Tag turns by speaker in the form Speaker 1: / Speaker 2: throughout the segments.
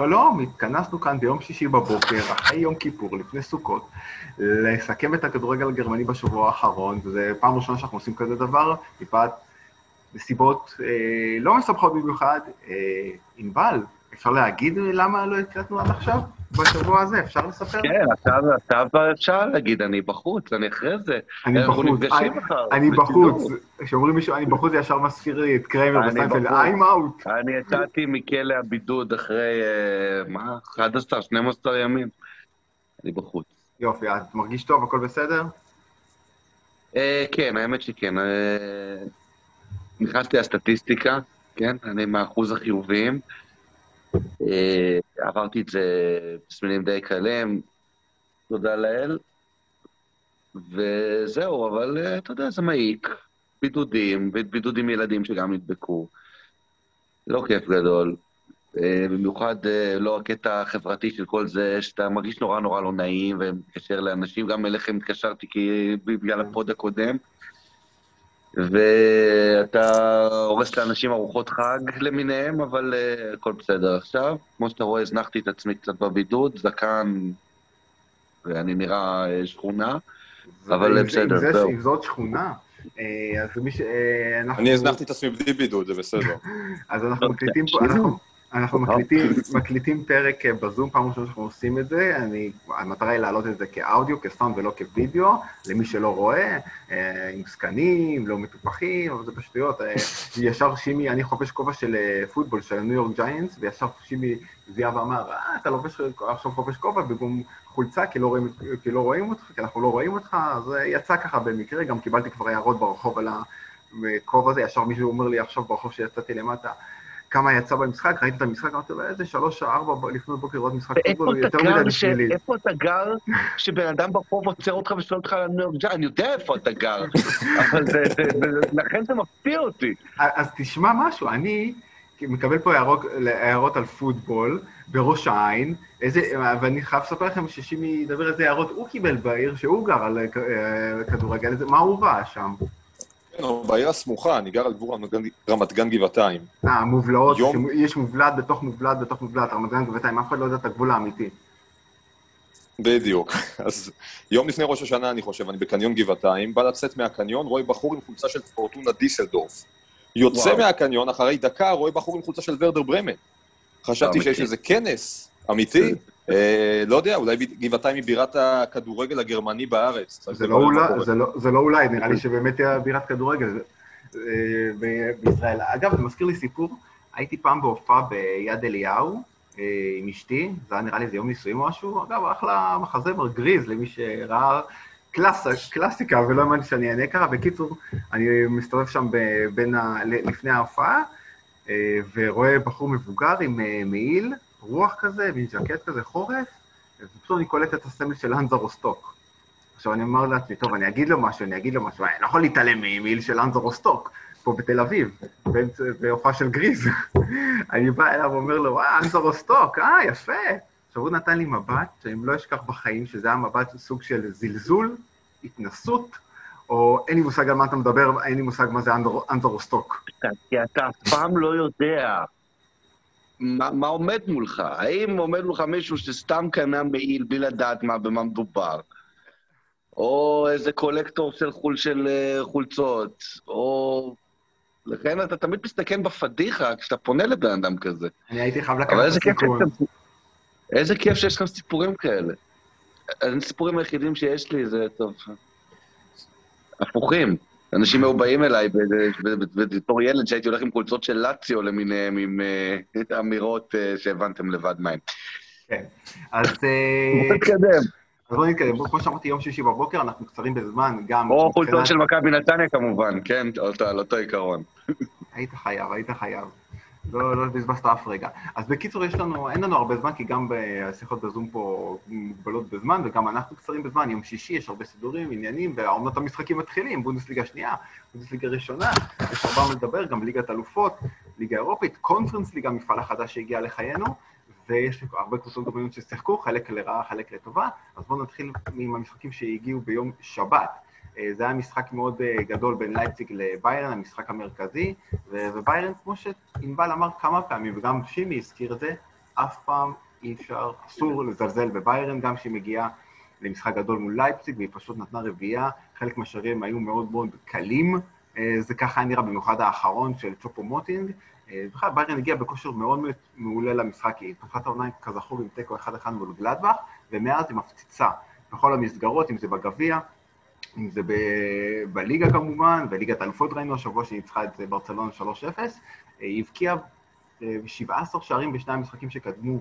Speaker 1: שלום, התכנסנו כאן ביום שישי בבוקר, אחרי יום כיפור, לפני סוכות, לסכם את הכדורגל הגרמני בשבוע האחרון, וזו פעם ראשונה שאנחנו עושים כזה דבר, מפאת נסיבות אה, לא מסבכות במיוחד. אה, ענבל, אפשר להגיד למה לא הקלטנו עד עכשיו? בשבוע הזה, אפשר לספר?
Speaker 2: כן, עכשיו, אפשר להגיד, אני בחוץ, אני אחרי זה.
Speaker 1: אני
Speaker 2: אנחנו
Speaker 1: בחוץ,
Speaker 2: נפגשים
Speaker 1: אני-
Speaker 2: מחר.
Speaker 1: אני
Speaker 2: בשידור.
Speaker 1: בחוץ. כשאומרים מישהו, אני בחוץ, זה ישר מזכיר לי את קריימר וסיינפלד. I'm out.
Speaker 2: אני יצאתי מכלא הבידוד אחרי, אה, מה? 11, 12 ימים. אני בחוץ.
Speaker 1: יופי, את מרגיש טוב, הכל בסדר?
Speaker 2: אה, כן, האמת שכן. אה, נכנסתי לסטטיסטיקה, כן? אני מהאחוז החיוביים. אה, עברתי את זה תסמינים די קלים, תודה לאל. וזהו, אבל אה, אתה יודע, זה מעיק. בידודים, בידודים ילדים שגם נדבקו. לא כיף גדול. אה, במיוחד לא הקטע החברתי של כל זה, שאתה מרגיש נורא נורא לא נעים ומתקשר לאנשים, גם אליכם התקשרתי בגלל הפוד הקודם. ואתה הורס לאנשים ארוחות חג למיניהם, אבל אה, הכל בסדר עכשיו. כמו שאתה רואה, הזנחתי את עצמי קצת בבידוד, זקן, ואני נראה אה, שכונה. אבל
Speaker 1: עם זה-
Speaker 2: בסדר,
Speaker 1: עם זה-
Speaker 2: זהו.
Speaker 1: עם זאת שכונה. אה, אז מי ש... אה, אנחנו-
Speaker 3: אני הזנחתי את עצמי בלי בידוד, זה בסדר.
Speaker 1: אז אנחנו
Speaker 2: לא,
Speaker 1: מקליטים פה. אנחנו- אנחנו מקליטים, מקליטים פרק אה, בזום, פעם ראשונה שאנחנו עושים את זה, אני, המטרה היא להעלות את זה כאודיו, כסאונד ולא כווידאו, למי שלא רואה, אה, עם סקנים, לא מטופחים, אבל זה בשטויות. אה, ישר שימי, אני חובש כובע של אה, פוטבול, של הניו יורק ג'יינטס, וישר שימי זיהה ואמר, אה, אתה לובש עכשיו חובש כובע במקום חולצה, כי לא, רואים, כי לא רואים אותך, כי אנחנו לא רואים אותך, אז אה, יצא ככה במקרה, גם קיבלתי כבר הערות ברחוב על הכובע הזה, ישר מישהו אומר לי עכשיו ברחוב שיצאתי למטה, כמה יצא במשחק, ראיתי את המשחק, אמרתי לו, איזה שלוש, ארבע לפנות בוקר לראות משחק פוטבול, יותר מדי בשבילי.
Speaker 2: איפה אתה גר שבן אדם ברחוב עוצר אותך ושואל אותך על הניו יורק? אני יודע איפה אתה גר, אבל לכן זה מפתיע אותי.
Speaker 1: אז תשמע משהו, אני מקבל פה הערות, על פוטבול בראש העין, ואני חייב לספר לכם ששימי ידבר איזה הערות הוא קיבל בעיר שהוא גר על אה, כדורגל, מה הוא ראה שם?
Speaker 3: כן, אבל בעיר הסמוכה, אני גר על גבול רמת גן- גבעתיים.
Speaker 1: אה, מובלעות,
Speaker 3: יום-
Speaker 1: יש מובלעת בתוך מובלעת בתוך מובלעת, רמת גן גבעתיים, אף אחד לא יודע את הגבול האמיתי.
Speaker 3: בדיוק. אז יום לפני ראש השנה, אני חושב, אני בקניון גבעתיים, בא לצאת מהקניון, רואה בחור עם חולצה של פורטונה דיסלדורף. יוצא
Speaker 2: וואו.
Speaker 3: מהקניון, אחרי דקה רואה בחור עם חולצה של ורדר ברמן. חשבתי. שיש איזה כנס אמיתי. אה, לא יודע, אולי גבעתיים היא בירת הכדורגל הגרמני בארץ.
Speaker 1: זה לא, אולי. זה, לא, זה לא אולי, נראה לי שבאמת תהיה בירת כדורגל אה, בישראל. אגב, זה מזכיר לי סיפור, הייתי פעם בהופעה ביד אליהו אה, עם אשתי, זה היה נראה לי איזה יום נישואים או משהו, אגב, אחלה מחזמר גריז למי שראה קלאס, קלאסיקה ולא האמנתי שאני אענה ככה. בקיצור, אני מסתובב שם בין ה, לפני ההופעה, אה, ורואה בחור מבוגר עם מעיל, רוח כזה, ועם ז'קט כזה חורף, ופתאום אני קולט את הסמל של הנזה רוסטוק. עכשיו אני אומר לעצמי, טוב, אני אגיד לו משהו, אני אגיד לו משהו, אני לא יכול להתעלם ממעיל של הנזה רוסטוק, פה בתל אביב, בהופעה של גריז. אני בא אליו ואומר לו, אה, הנזה רוסטוק, אה, יפה. עכשיו הוא נתן לי מבט, שאני לא אשכח בחיים, שזה היה מבט סוג של זלזול, התנסות, או אין לי מושג על מה אתה מדבר, אין לי מושג מה זה אנזו- אנזו רוסטוק.
Speaker 2: כי אתה אף פעם לא יודע מה, מה עומד מולך. האם עומד מולך מישהו שסתם קנה מעיל בלי לדעת מה, במה מדובר, או איזה קולקטור של, חול, של אה, חולצות, או... לכן אתה תמיד מסתכן בפדיחה כשאתה פונה לבן אדם כזה.
Speaker 1: אני הייתי חייב לקחת את
Speaker 2: לכם- איזה כיף שיש לכם סיפורים כאלה. הסיפורים היחידים שיש לי זה, טוב, הפוכים. אנשים היו באים אליי בתור ילד שהייתי הולך עם חולצות של לאציו למיניהם, עם אה, אמירות אה, שהבנתם לבד מה הם.
Speaker 1: כן. אז אה,
Speaker 2: בוא נתקדם.
Speaker 1: אז בואו נתקדם. כמו שאמרתי, יום שישי בבוקר, אנחנו קצרים בזמן, גם...
Speaker 2: או חולצות של מכבי נתניה כמובן, כן, על אותו עיקרון.
Speaker 1: היית חייב, היית חייב. לא, לא בזבזת אף רגע. אז בקיצור, יש לנו, אין לנו הרבה זמן, כי גם השיחות בזום פה מוגבלות בזמן, וגם אנחנו קצרים בזמן. יום שישי יש הרבה סידורים, עניינים, והעונות המשחקים מתחילים, בונדסליגה שנייה, בונדסליגה ראשונה, יש הרבה מה לדבר, גם ליגת אלופות, ליגה אירופית, קונפרנס ליגה, המפעל החדש שהגיע לחיינו, ויש הרבה קבוצות גרמניות ששיחקו, חלק לרעה, חלק לטובה. אז בואו נתחיל עם המשחקים שהגיעו ביום שבת. אה, זה היה משחק מאוד אה, גדול בין לייפציג לביירן, המשחק המרכזי, וביירן, כמו שענבל אמר כמה פעמים, וגם שימי הזכיר את זה, אף פעם אי אפשר, אסור לזלזל בביירן, גם כשהיא מגיעה למשחק גדול מול לייפציג, והיא פשוט נתנה רביעייה, חלק מהשערים היו מאוד מאוד קלים, אה, זה ככה נראה במיוחד האחרון של צ'ופו מוטינג. בכלל, ביירן הגיע בכושר מאוד מעולה למשחק, היא פתחה את העונה, כזכור, עם תיקו 1-1 מול גלדבך, ומאז היא מפציצה בכל המסגרות, אם זה בגביע, אם זה ב- בליגה כמובן, בליגת האלופות ראינו השבוע שהיא ניצחה את ברצלונה 3-0, היא הבקיעה 17 שערים בשני המשחקים שקדמו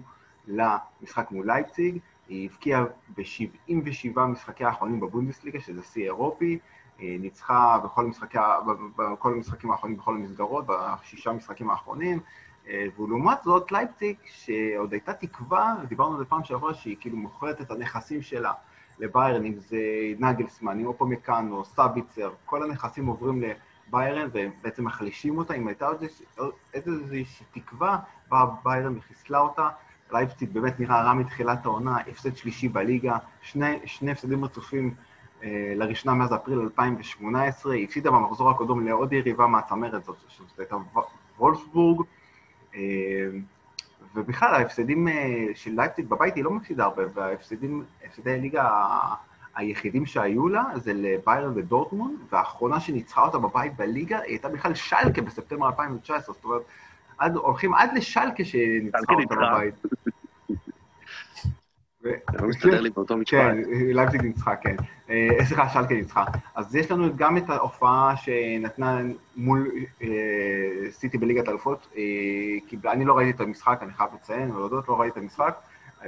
Speaker 1: למשחק מול לייפציג, היא הבקיעה ב-77 משחקי האחרונים בבונדסליגה, שזה שיא אירופי, היא ניצחה בכל, המשחקי, בכל המשחקים האחרונים בכל המסגרות, בשישה משחקים האחרונים, ולעומת זאת לייפציג, שעוד הייתה תקווה, דיברנו על זה פעם שעברה, שהיא כאילו מוכרת את הנכסים שלה לביירן, אם זה נגלסמן, אם אופומקאנו, סאביצר, כל הנכסים עוברים לביירן ובעצם מחלישים אותה, אם הייתה איזושהי תקווה, באה ביירן וחיסלה אותה. לייפציג באמת נראה רע מתחילת העונה, הפסד שלישי בליגה, שני, שני הפסדים רצופים אה, לראשונה מאז אפריל 2018, היא הפסידה במחזור הקודם לעוד יריבה מהצמרת זאת, שזאת הייתה וולפסבורג, אה, ובכלל ההפסדים אה, של לייפציג בבית היא לא מפסידה הרבה, וההפסדים, הפסדי הליגה היחידים שהיו לה זה לביירן ודורטמונד, והאחרונה שניצחה אותה בבית בליגה היא הייתה בכלל שלקה בספטמבר 2019, זאת אומרת, עד, הולכים עד לשלקה שניצחה אותה בבית.
Speaker 2: אתה לא מסתדר לי באותו משפט.
Speaker 1: כן, לייפציג ניצחה, כן. סליחה, שלקה ניצחה. אז יש לנו גם את ההופעה שנתנה מול סיטי בליגת אלופות, כי אני לא ראיתי את המשחק, אני חייב לציין, ולהודות, לא ראיתי את המשחק,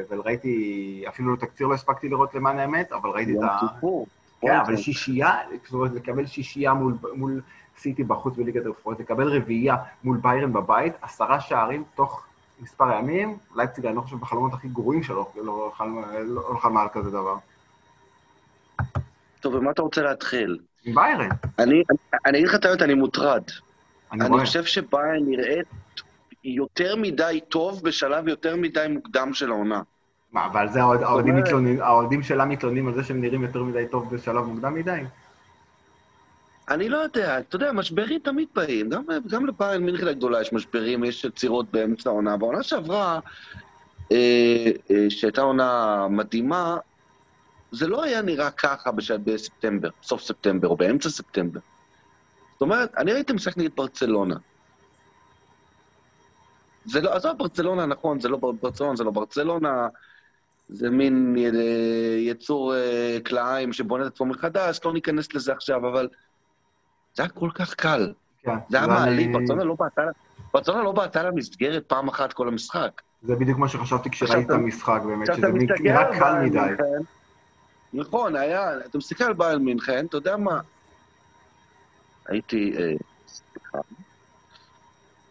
Speaker 1: אבל ראיתי, אפילו תקציר לא הספקתי לראות למען האמת, אבל ראיתי את ה... כן, אבל שישייה, זאת אומרת, לקבל שישייה מול סיטי בחוץ בליגת אלופות, לקבל רביעייה מול ביירן בבית, עשרה שערים תוך מספר ימים, לייפציג, אני לא חושב, בחלומות הכי גרועים שלו, לא אוכל מעל כזה דבר.
Speaker 2: טוב, ומה אתה רוצה להתחיל?
Speaker 1: עם ביירן.
Speaker 2: אני אגיד לך את האמת, אני מוטרד. אני חושב שביירן נראית יותר מדי טוב בשלב יותר מדי מוקדם של העונה.
Speaker 1: מה, ועל זה האוהדים שלה מתלוננים על זה שהם נראים יותר מדי טוב בשלב מוקדם מדי?
Speaker 2: אני לא יודע, אתה יודע, משברים תמיד באים. גם, גם לביירן מינכן הגדולה יש משברים, יש יצירות באמצע העונה. בעונה שעברה, אה, אה, שהייתה עונה מדהימה, זה לא היה נראה ככה בשל, בספטמבר, סוף ספטמבר או באמצע ספטמבר. זאת אומרת, אני ראיתי משחק נגד ברצלונה. זה לא, עזוב ברצלונה, נכון, זה לא ברצלונה, זה לא ברצלונה, זה מין יצור כלאיים שבונה את עצמו מחדש, לא ניכנס לזה עכשיו, אבל זה היה כל כך קל.
Speaker 1: כן.
Speaker 2: זה היה מעליב, ברצלונה לא בעטה, ברצלונה לא בעטה למסגרת פעם אחת כל המשחק.
Speaker 1: זה בדיוק מה שחשבתי כשראיתי את המשחק, באמת, שזה נראה קל מדי.
Speaker 2: נכון, היה, אתה מסתכל על ביירן מינכן, אתה יודע מה? הייתי, סליחה,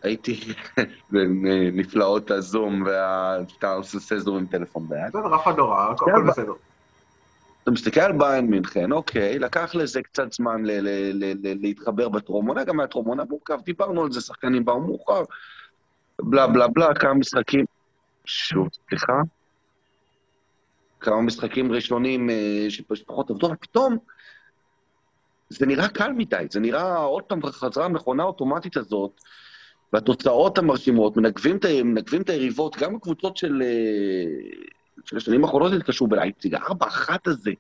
Speaker 2: הייתי בנפלאות הזום ואתה עושה סזור עם טלפון ביד.
Speaker 1: בסדר, אף אחד לא ראה, הכל בסדר.
Speaker 2: אתה מסתכל על ביירן מינכן, אוקיי, לקח לזה קצת זמן להתחבר בטרומונה, גם מהטרומונה מורכב, דיברנו על זה, שחקנים באו מאוחר, בלה בלה בלה, כמה משחקים, שוב, סליחה, כמה משחקים ראשונים שפחות עבדו, ופתאום זה נראה קל מדי, זה נראה עוד פעם חזרה המכונה האוטומטית הזאת, והתוצאות המרשימות, מנגבים את היריבות, גם הקבוצות של... של השנים האחרונות התקשרו בלייפציג, הארבע אחת הזה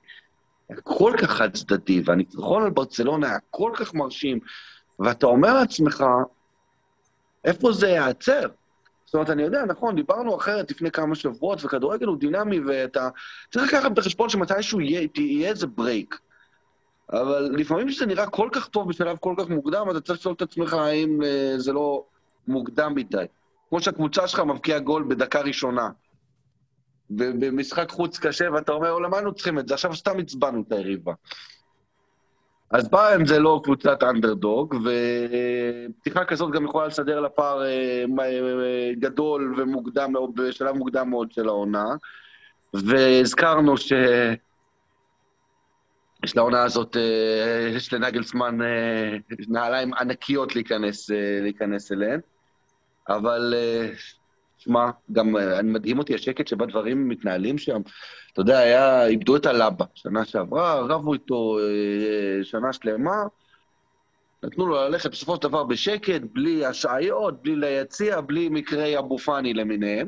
Speaker 2: כל כך חד צדדי, והניצחון על ברצלונה היה כל כך מרשים, ואתה אומר לעצמך, איפה זה ייעצר? זאת אומרת, אני יודע, נכון, דיברנו אחרת לפני כמה שבועות, וכדורגל הוא דינמי, ואתה צריך לקחת בחשבון שמתישהו יהיה, יהיה איזה ברייק. אבל לפעמים כשזה נראה כל כך טוב בשלב כל כך מוקדם, אתה צריך לשאול את עצמך האם אה, זה לא מוקדם מדי. כמו שהקבוצה שלך מבקיעה גול בדקה ראשונה. במשחק חוץ קשה, ואתה אומר, למה אנו צריכים את זה? עכשיו סתם הצבענו את היריבה. אז ביירן זה לא קבוצת אנדרדוג, ופתיחה כזאת גם יכולה לסדר לה פער גדול ומוקדם בשלב מוקדם מאוד של העונה. והזכרנו ש... יש לעונה הזאת, יש לנגלסמן נעליים ענקיות להיכנס, להיכנס אליהן, אבל שמע, גם מדהים אותי השקט שבה דברים מתנהלים שם. אתה יודע, היה, איבדו את אלאבה שנה שעברה, רבו איתו שנה שלמה, נתנו לו ללכת בסופו של דבר בשקט, בלי השעיות, בלי יציע, בלי מקרי אבו פאני למיניהם.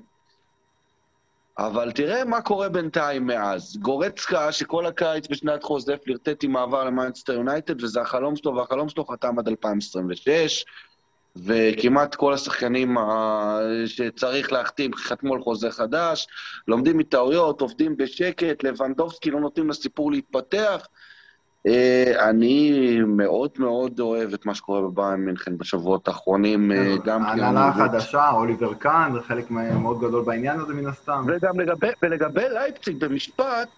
Speaker 2: אבל תראה מה קורה בינתיים מאז. גורצקה, שכל הקיץ בשנת חוזה פלירטט עם מעבר למנצ'סטר יונייטד, וזה החלום שלו, והחלום שלו חתם עד 2026, וכמעט כל השחקנים שצריך להחתים חתמו על חוזה חדש, לומדים מטעויות, עובדים בשקט, לבנדובסקי לא נותנים לסיפור להתפתח. אה, אני מאוד מאוד אוהב את מה שקורה בביין מינכן בשבועות האחרונים, אה, גם
Speaker 1: כי... ההנהלה החדשה, אוליבר קאן, זה חלק מאוד גדול בעניין הזה מן הסתם.
Speaker 2: וגם לגבי, ולגבי לייפציג במשפט,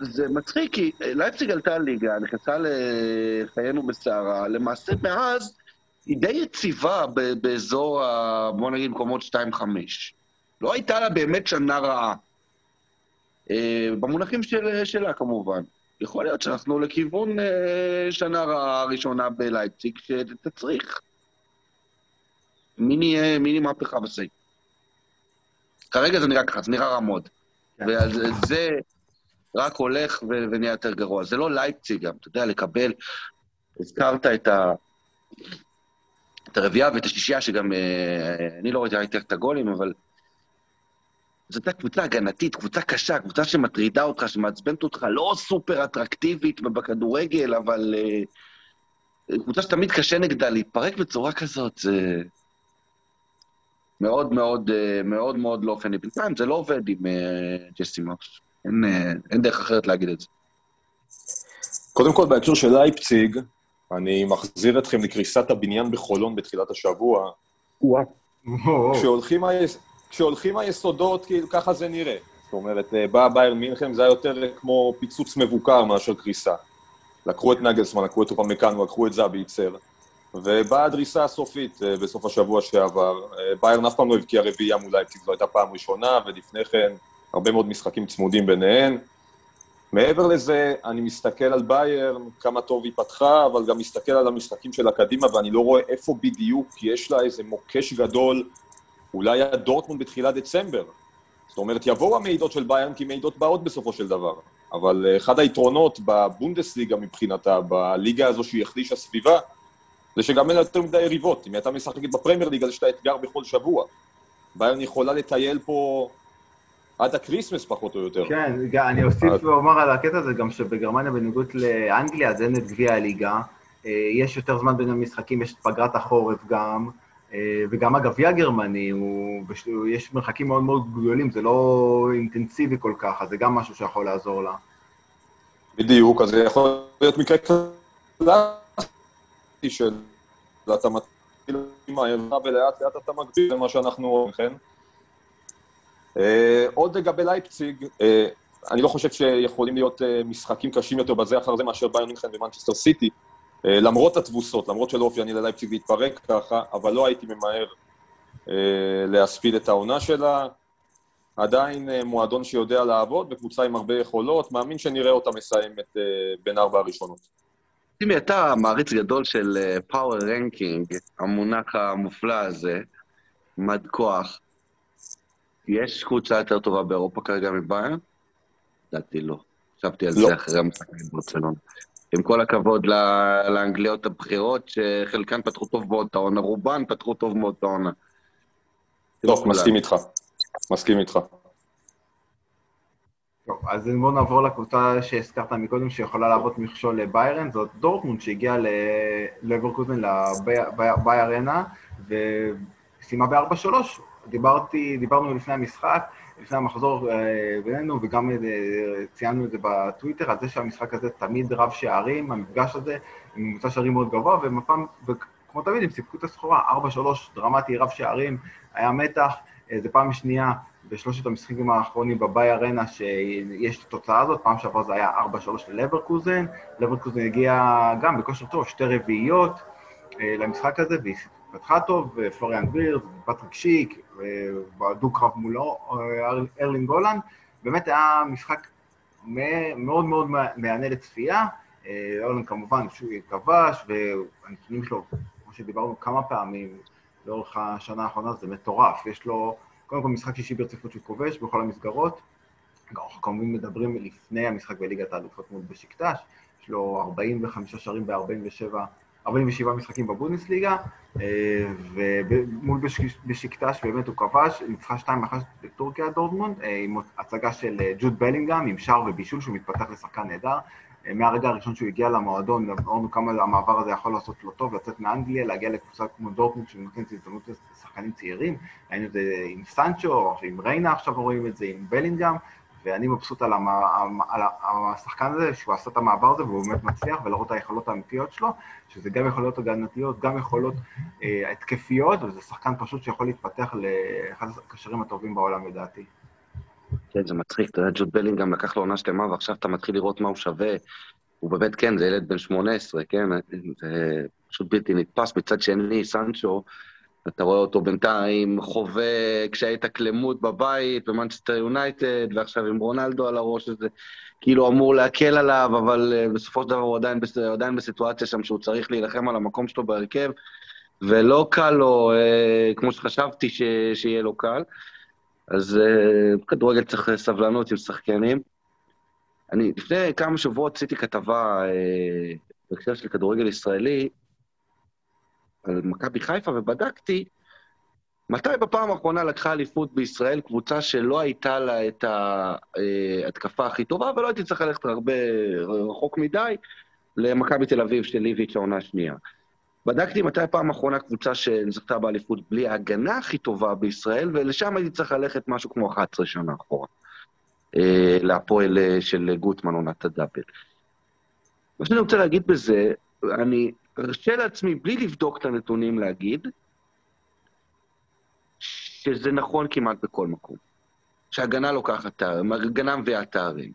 Speaker 2: זה מצחיק, כי לייפציג עלתה ליגה, נכנסה לחיינו בסערה, למעשה מאז היא די יציבה באזור, ה, בוא נגיד, מקומות 2-5. לא הייתה לה באמת שנה רעה. אה, במונחים של, שלה כמובן. יכול להיות שאנחנו לכיוון אה, שנה רעה ראשונה בלייפציג, שתצריך מיני, מיני מהפכה בסי. כרגע זה נראה ככה, זה נראה רע מאוד. כן. וזה רק הולך ונהיה יותר גרוע. זה לא לייפציג גם, אתה יודע, לקבל... הזכרת את, ה... את הרביעייה ואת השישייה, שגם אה, אני לא ראיתי את הגולים, אבל זו הייתה קבוצה הגנתית, קבוצה קשה, קבוצה שמטרידה אותך, שמעצבנת אותך, לא סופר אטרקטיבית בכדורגל, אבל uh, קבוצה שתמיד קשה נגדה להתפרק בצורה כזאת, זה מאוד מאוד uh, מאוד מאוד לא אופייני. בינתיים זה לא עובד עם ג'סי מרש. אין, אין דרך אחרת להגיד את זה.
Speaker 3: קודם כל, בהקשר של לייפציג, אני מחזיר אתכם לקריסת הבניין בחולון בתחילת השבוע. וואו. כשהולכים כשהולכים היסודות, כאילו, ככה זה נראה. זאת אומרת, אה, באה ביירן מינכן, זה היה יותר כמו פיצוץ מבוקר מאשר קריסה. לקחו את נגלסמן, לקחו את אופמקאנו, לקחו את זאביצר, ובאה הדריסה הסופית אה, בסוף השבוע שעבר. אה, ביירן אף פעם לא הבקיע רביעייה מול לייפציג, זו הייתה פעם ראשונה, ולפני כן הרבה מאוד משחקים צמודים ביניהן. מעבר לזה, אני מסתכל על ביירן, כמה טוב היא פתחה, אבל גם מסתכל על המשחקים שלה קדימה, ואני לא רואה איפה בדיוק יש לה איזה מוקש גדול אולי היה דורטמונד בתחילת דצמבר. זאת אומרת, יבואו המעידות של ביירן, כי מעידות באות בסופו של דבר. אבל אה, אחד היתרונות בבונדסליגה מבחינתה, בליגה הזו שהיא החלישה סביבה, זה שגם אין לה יותר מדי יריבות. אם הייתה משחקת בפרמייר ליגה, אז יש לה אתגר בכל שבוע. ביירן יכולה לטייל פה עד ה Christmas פחות או יותר.
Speaker 1: כן, אני אוסיף ואומר על הקטע הזה גם שבגרמניה, בניגוד לאנגליה, אז אין את גביע הליגה. אה, יש יותר זמן בין המשחקים, יש את פגרת החורף גם. אה, וגם הגביע הגרמני, הוא, יש מרחקים מאוד מאוד גדולים, זה לא אינטנסיבי כל כך, אז זה גם משהו שיכול לעזור לה.
Speaker 3: בדיוק, אז זה יכול להיות מקרה קלאסי של אתה מתחיל עם הערכה ולאט לאט אתה מגביל למה שאנחנו רואים, כן? אה, עוד לגבי לייפציג, אה, אני לא חושב שיכולים להיות משחקים קשים יותר בזה אחר זה מאשר ביירן מינכן ומנצ'סטר סיטי. אה, למרות התבוסות, למרות שלא אופייני ללייפציג להתפרק ככה, אבל לא הייתי ממהר אה, להספיד את העונה שלה. עדיין אה, מועדון שיודע לעבוד, וקבוצה עם הרבה יכולות, מאמין שנראה אותה מסיימת בין ארבע הראשונות.
Speaker 2: טימי, אתה מעריץ גדול של power ranking, המונח המופלא הזה, מד כוח. יש קבוצה יותר טובה באירופה כרגע מביירן? לדעתי לא. חשבתי על לא. זה אחרי המשחק עם ברצלונה. עם כל הכבוד לאנגליות הבכירות, שחלקן פתחו טוב מאוד העונה, רובן פתחו טוב מאוד העונה.
Speaker 3: טוב, מסכים איתך. מסכים איתך.
Speaker 1: טוב, אז בואו נעבור לקבוצה שהזכרת מקודם, שיכולה להוות מכשול לביירן, זאת דורטמונד שהגיעה לברקוזן לביי ארנה, וסיימה ב-4-3. דיברנו לפני המשחק, לפני המחזור אה, בינינו, וגם אה, ציינו את זה בטוויטר, על זה שהמשחק הזה תמיד רב שערים, המפגש הזה, עם ממוצע שערים מאוד גבוה, ומפעם, וכמו תמיד, הם סיפקו את הסחורה, 4-3, דרמטי, רב שערים, היה מתח, אה, זו פעם שנייה בשלושת המשחקים האחרונים בביי ארנה שיש את התוצאה הזאת, פעם שעברה זה היה 4-3 ללברקוזן, לברקוזן הגיע גם בכושר טוב, שתי רביעיות למשחק הזה, והיא פתחה טוב, פלוריאן גביר, פטריק שיק, בדו-קרב מולו, ארלינג הולנד, באמת היה משחק מאוד מאוד מהנה לצפייה. הולנד כמובן שהוא כבש, והנתונים שלו, כמו שדיברנו כמה פעמים לאורך השנה האחרונה, זה מטורף. יש לו, קודם כל משחק שישי ברציפות שהוא כובש בכל המסגרות. אנחנו כמובן מדברים לפני המשחק בליגת האלופות מול בשקטש, יש לו 45 שערים ב-47 47 משחקים בבונדסליגה, ומול בשקטש באמת הוא כבש, ניצחה 2-1 בטורקיה דורטמונד, עם הצגה של ג'וד בלינגהם, עם שער ובישול, שהוא מתפתח לשחקן נהדר. מהרגע הראשון שהוא הגיע למועדון, אמרנו כמה המעבר הזה יכול לעשות לו טוב, לצאת מאנגליה, להגיע לקבוצה כמו דורטמונד שנותנת הזדמנות לשחקנים צעירים, היינו את זה עם סנצ'ו, עם ריינה עכשיו רואים את זה, עם בלינגהם, ואני מבסוט על, המ... על השחקן הזה, שהוא עשה את המעבר הזה והוא באמת מצליח, ולראות את היכולות האמיתיות שלו, שזה גם יכולות הגנתיות, גם יכולות אה, התקפיות, וזה שחקן פשוט שיכול להתפתח לאחד הקשרים הטובים בעולם לדעתי.
Speaker 2: כן, זה מצחיק, אתה יודע, ג'וד בלינגהם לקח לו עונה שלמה, ועכשיו אתה מתחיל לראות מה הוא שווה. הוא באמת, כן, זה ילד בן 18, כן, זה פשוט בלתי נתפס. מצד שני, סנצ'ו, אתה רואה אותו בינתיים חווה קשיי התאקלמות בבית, במנצ'סטר יונייטד, ועכשיו עם רונלדו על הראש, שזה כאילו אמור להקל עליו, אבל uh, בסופו של דבר הוא עדיין, עדיין בסיטואציה שם שהוא צריך להילחם על המקום שלו בהרכב, ולא קל לו, uh, כמו שחשבתי ש, שיהיה לו קל. אז uh, כדורגל צריך סבלנות עם שחקנים. אני לפני כמה שבועות עשיתי כתבה בהקשר של כדורגל ישראלי, על מכבי חיפה ובדקתי מתי בפעם האחרונה לקחה אליפות בישראל קבוצה שלא הייתה לה את ההתקפה הכי טובה, ולא הייתי צריך ללכת הרבה רחוק מדי, למכבי תל אביב של ליביץ' העונה השנייה. בדקתי מתי פעם אחרונה קבוצה שזכתה באליפות בלי ההגנה הכי טובה בישראל, ולשם הייתי צריך ללכת משהו כמו 11 שנה אחורה. אה, להפועל אה, של גוטמן עונת הדאבל. מה שאני רוצה להגיד בזה, אני ארשה לעצמי, בלי לבדוק את הנתונים, להגיד שזה נכון כמעט בכל מקום. שהגנה לוקחת, הגנה מביאה תארים.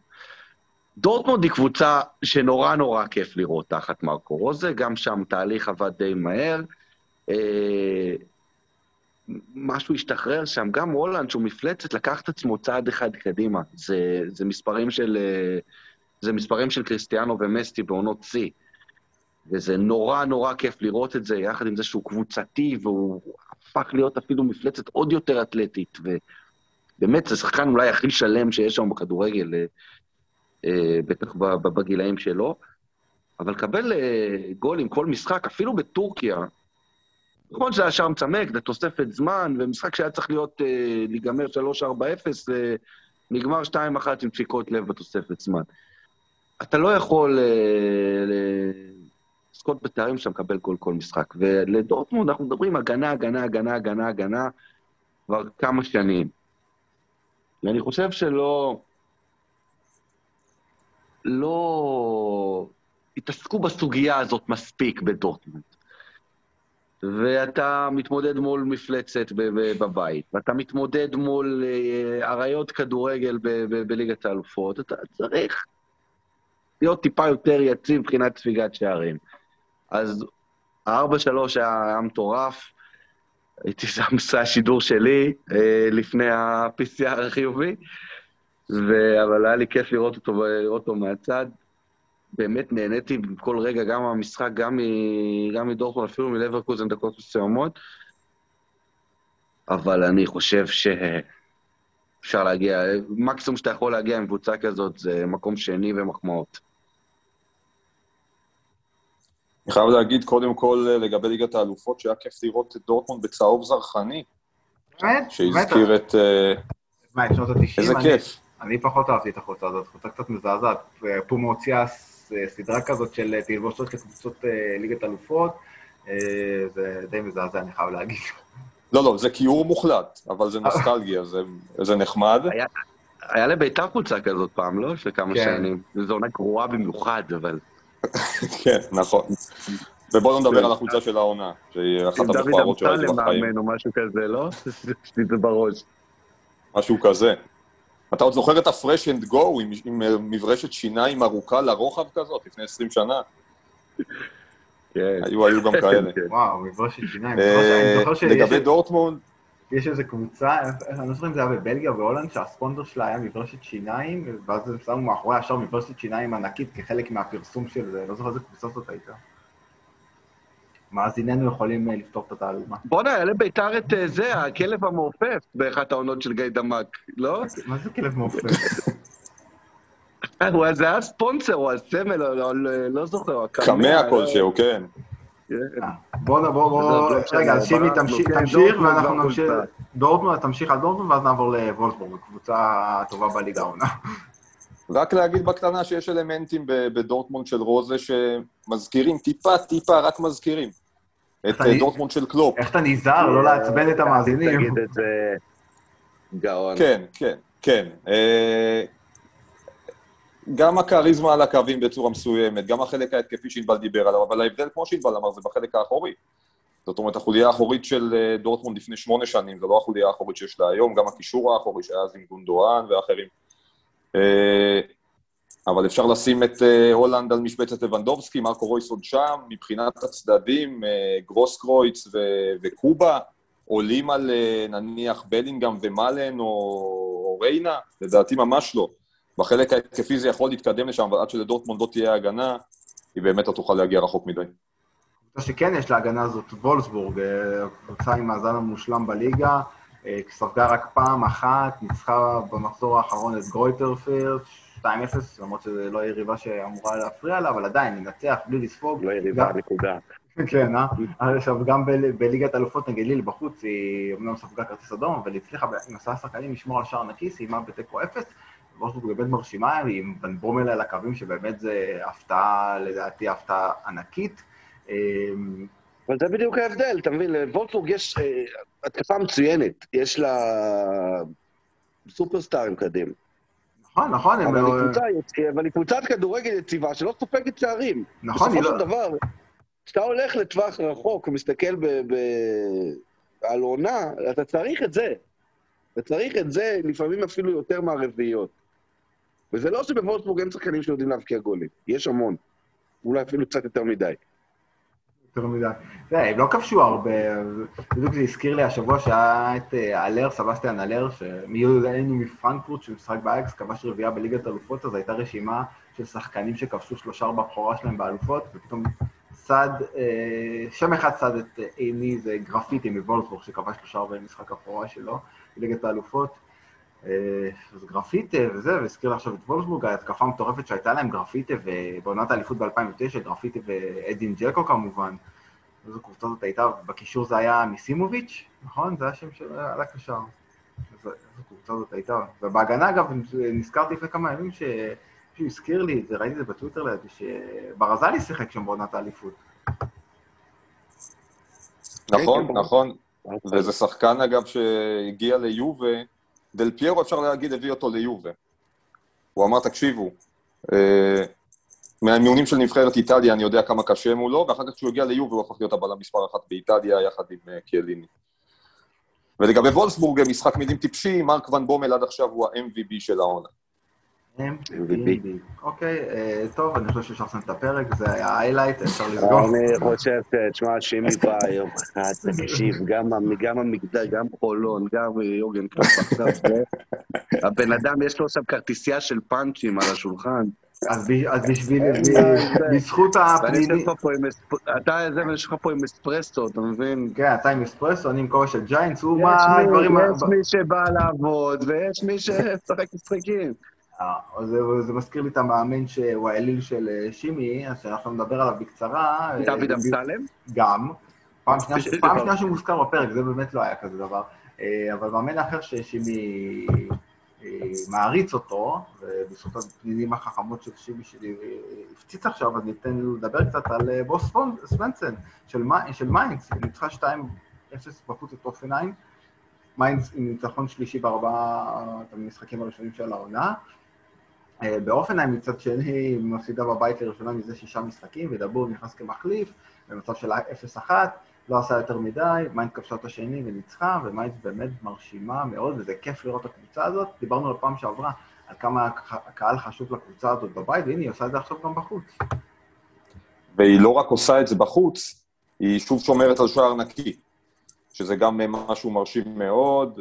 Speaker 2: דורטמונד היא קבוצה שנורא נורא כיף לראות תחת מרקו רוזה, גם שם תהליך עבד די מהר. אה, משהו השתחרר שם, גם הולנד, שהוא מפלצת, לקח את עצמו צעד אחד קדימה. זה, זה מספרים של... אה, זה מספרים של קריסטיאנו ומסטי בעונות שיא. וזה נורא נורא כיף לראות את זה, יחד עם זה שהוא קבוצתי, והוא הפך להיות אפילו מפלצת עוד יותר אתלטית, ובאמת, זה שחקן אולי הכי שלם שיש שם בכדורגל, אה, אה, בטח בגילאים שלו, אבל לקבל אה, גול עם כל משחק, אפילו בטורקיה, נכון שזה היה שער מצמק, זה תוספת זמן, ומשחק שהיה צריך להיות, להיגמר 3-4-0, נגמר 2-1 עם דפיקות לב בתוספת זמן. אתה לא יכול לזכות בתארים שאתה מקבל כל, כל משחק. ולדורטמונד אנחנו מדברים הגנה, הגנה, הגנה, הגנה, הגנה, כבר כמה שנים. ואני חושב שלא... לא התעסקו בסוגיה הזאת מספיק בדורטמונד. ואתה מתמודד מול מפלצת בבית, ואתה מתמודד מול אה, אריות כדורגל בליגת האלופות, אתה צריך להיות טיפה יותר יציב מבחינת ספיגת שערים. אז ה-4-3 היה, היה מטורף, הייתי שם, זה השידור שלי אה, לפני ה-PCR החיובי, ו... אבל היה לי כיף לראות אותו, לראות אותו מהצד. באמת נהניתי בכל רגע, גם מהמשחק, גם, גם מדורטמון, אפילו מלברקוזן דקות מסוימות. אבל אני חושב שאפשר להגיע, מקסימום שאתה יכול להגיע עם קבוצה כזאת זה מקום שני ומחמאות.
Speaker 3: אני חייב להגיד קודם כל אה, לגבי ליגת האלופות, שהיה כיף לראות את דורטמונד בצהוב זרחני.
Speaker 1: באמת?
Speaker 3: שהזכיר את... אה,
Speaker 1: מה, את שנות ה-90?
Speaker 3: איזה כיף.
Speaker 1: אני פחות אהבתי את החולצה הזאת, חולצה קצת מזעזעת. פומה הוציאה סדרה כזאת של תלבושות לקבוצות אה, ליגת אלופות, זה די מזעזע, אני חייב להגיד.
Speaker 3: לא, לא, זה כיעור מוחלט, אבל זה נוסטלגיה, זה, נחמד.
Speaker 2: היה, לביתר קבוצה כזאת פעם, לא? לפני כמה כן. שנים. זו עונה גרועה במיוחד, אבל...
Speaker 3: כן, נכון. ובואו לא נדבר על החולצה של העונה, שהיא אחת המכוערות שראיתי בחיים.
Speaker 2: דוד אמסלם או משהו כזה, לא? יש לי את זה בראש.
Speaker 3: משהו כזה. אתה עוד זוכר את ה-Fresh and Go עם, עם מברשת שיניים ארוכה לרוחב כזאת, לפני 20 שנה?
Speaker 2: כן.
Speaker 3: היו, גם כאלה.
Speaker 1: וואו, מברשת שיניים.
Speaker 3: אה, לגבי דורטמונד...
Speaker 1: יש איזו קבוצה, אני לא זוכר אם זה היה בבלגיה או בהולנד, שהספונדר שלה היה מברשת שיניים, ואז הם שמו מאחורי השאר מברשת שיניים ענקית כחלק מהפרסום של זה, לא זוכר איזה קבוצה זאת הייתה. מאזיננו יכולים אה, לפתור את התעלומה.
Speaker 2: בואנה, היה לביתר את אה, זה, הכלב המעופף באחת העונות של גיא דמק, לא?
Speaker 1: מה זה כלב מעופף?
Speaker 2: זה היה ספונסר או הסמל, לא, לא, לא זוכר.
Speaker 3: קמע כלשהו, כן.
Speaker 1: בוא, בוא, בוא, רגע, אז שימי תמשיך, ואנחנו נמשיך, דורטמונד, תמשיך על דורטמונד, ואז נעבור לוולסבורג, קבוצה טובה בליגה העונה.
Speaker 3: רק להגיד בקטנה שיש אלמנטים בדורטמונד של רוזה שמזכירים, טיפה, טיפה, רק מזכירים. את דורטמונד של קלופ.
Speaker 1: איך אתה נזהר לא לעצבן את המאזינים.
Speaker 2: תגיד את זה גאון.
Speaker 3: כן, כן, כן. גם הכריזמה על הקווים בצורה מסוימת, גם החלק ההתקפי שענבל דיבר עליו, אבל ההבדל, כמו שענבל אמר, זה בחלק האחורי. זאת אומרת, החוליה האחורית של אה, דורטמונד לפני שמונה שנים, זו לא החוליה האחורית שיש לה היום, גם הקישור האחורי שהיה אז עם גונדואן ואחרים. אה, אבל אפשר לשים את אה, הולנד על משבצת לבנדובסקי, מרקו רויס עוד שם, מבחינת הצדדים, גרוסקרויץ וקובה, עולים על נניח בלינגהם ומלן או ריינה, לדעתי ממש לא. בחלק ההתקפי זה יכול להתקדם לשם, אבל עד שלדורטמונד לא תהיה הגנה, היא באמת לא תוכל להגיע רחוק מדי.
Speaker 1: קבוצה שכן יש להגנה הזאת, וולסבורג, אה, קבוצה עם מאזן המושלם בליגה, אה, ספגה רק פעם אחת, ניצחה במחזור האחרון את גרויטרפירד, 2-0, למרות שזו לא יריבה שאמורה להפריע לה, אבל עדיין, לנצח בלי לספוג.
Speaker 2: לא יריבה, נקודה.
Speaker 1: כן, אה? אה? עכשיו, גם בליגת אלופות נגד ליל בחוץ, היא אמנם ספגה כרטיס אדום, אבל היא הצליחה עם עשרה שחקנים לשמור על שער נקי, סיימה בתיקו 0, וולפסבורג באמת מרשימה, היא עם בן ברומל על הקווים, שבאמת זה הפתעה, לדעתי הפתעה ענקית.
Speaker 2: אמ, אבל זה בדיוק ההבדל, אתה מבין? לוולפסבורג יש אה, התקפה מצוינת, יש לה סופרסטארים קדים.
Speaker 1: נכון, נכון.
Speaker 2: אבל, הם... היא קבוצה, אבל היא קבוצת כדורגל יציבה שלא סופגת שערים.
Speaker 1: נכון,
Speaker 2: היא לא... בסופו של דבר, כשאתה הולך לטווח רחוק ומסתכל ב... ב... על עונה, אתה צריך את זה. אתה צריך את זה לפעמים אפילו יותר מהרביעיות. וזה לא שבוולסבורג אין שחקנים שיודעים להבקיע גולים, יש המון. אולי אפילו קצת יותר מדי.
Speaker 1: יותר מדי. תראה, הם לא כבשו הרבה, בדיוק זה הזכיר לי השבוע שהיה את אה, אלר, סבסטיאן אלר, היינו מפרנקפורט, שמשחק באייקס, כבש רביעייה בליגת אלופות, אז הייתה רשימה של שחקנים שכבשו שלושה בבכורה שלהם באלופות, ופתאום צד, אה, שם אחד צד את עיני, זה גרפיטי מוולסבורג, שכבש שלושה במשחק הבכורה שלו, בליגת האלופות. אה, אז גרפיטה וזה, והזכיר לי עכשיו את וולסבורג, ההתקפה המטורפת שהייתה להם, גרפיטה, ובעונת האליפות ב-2009, גרפיטה ואדין ג'קו כמובן. איזו קבוצה זאת הייתה, בקישור זה היה מיסימוביץ', נכון? זה השם של על הקשר. איזו קבוצה זאת הייתה. ובהגנה, אגב, נזכרתי לפני כמה ימים שמישהו הזכיר לי את זה, ראיתי את זה בטוויטר לידי, שברזלי שיחק שם בעונת האליפות.
Speaker 3: נכון, נכון. וזה שחקן, אגב, שהגיע ליובה, דל פיירו, אפשר להגיד, הביא אותו ליובה. הוא אמר, תקשיבו, אה, מהמיונים של נבחרת איטליה אני יודע כמה קשה מולו, ואחר כך כשהוא הגיע ליובה הוא הפך להיות הבעלה מספר אחת באיטליה יחד עם אה, קיאליני. ולגבי וולפסבורג, משחק מילים טיפשי, מרק ון בומל עד עכשיו הוא ה-MVP של העונה.
Speaker 1: MVP. אוקיי, אה, טוב, אני חושב שאפשר לסיים את הפרק, זה היה highlight, אפשר לסגור.
Speaker 2: אני חושב, תשמע, שימי בא יום אחד, תקשיב, גם המגדל, גם חולון, גם יורגן קלאפ עכשיו, הבן אדם, יש לו עכשיו כרטיסייה של פאנצ'ים על השולחן.
Speaker 1: אז בשביל, בזכות הפנימי...
Speaker 2: אתה זה, ויש לך פה עם אספרסו, אתה מבין?
Speaker 1: כן, אתה עם אספרסו, אני עם כובע של ג'יינטס, הוא מה.
Speaker 2: יש מי שבא לעבוד, ויש מי שמשחק משחקים.
Speaker 1: אה, זה, זה מזכיר לי את המאמן שהוא האליל של אה, שימי, אז שאנחנו נדבר עליו בקצרה.
Speaker 2: אה, דוד אמסלם?
Speaker 1: גם. פעם שנייה, שהוא מוזכר בפרק, זה באמת לא היה כזה דבר. אבל מאמן אחר ששימי מעריץ אותו, ובזכות הפנינים החכמות של שימי שלי הפציץ עכשיו, אז ניתן לו לדבר קצת על בו סוונסון של, של מיינץ, ניצחה 2-0 בחוץ את הופנהיים. מיינץ עם ניצחון שלישי בארבעת המשחקים הראשונים של העונה. אה, הופנהיים מצד שני מפסידה בבית לראשונה מזה שישה משחקים, ודאבור נכנס כמחליף במצב של 0-1, לא עשה יותר מדי, מיינץ כבשה את השני וניצחה, ומיינץ באמת מרשימה מאוד, וזה כיף לראות את הקבוצה הזאת. דיברנו על פעם שעברה על כמה הקהל חשוב לקבוצה הזאת בבית, והנה היא עושה את זה עכשיו גם בחוץ.
Speaker 3: והיא לא רק עושה את זה בחוץ, היא שוב שומרת על שער נקי, שזה גם משהו מרשים מאוד.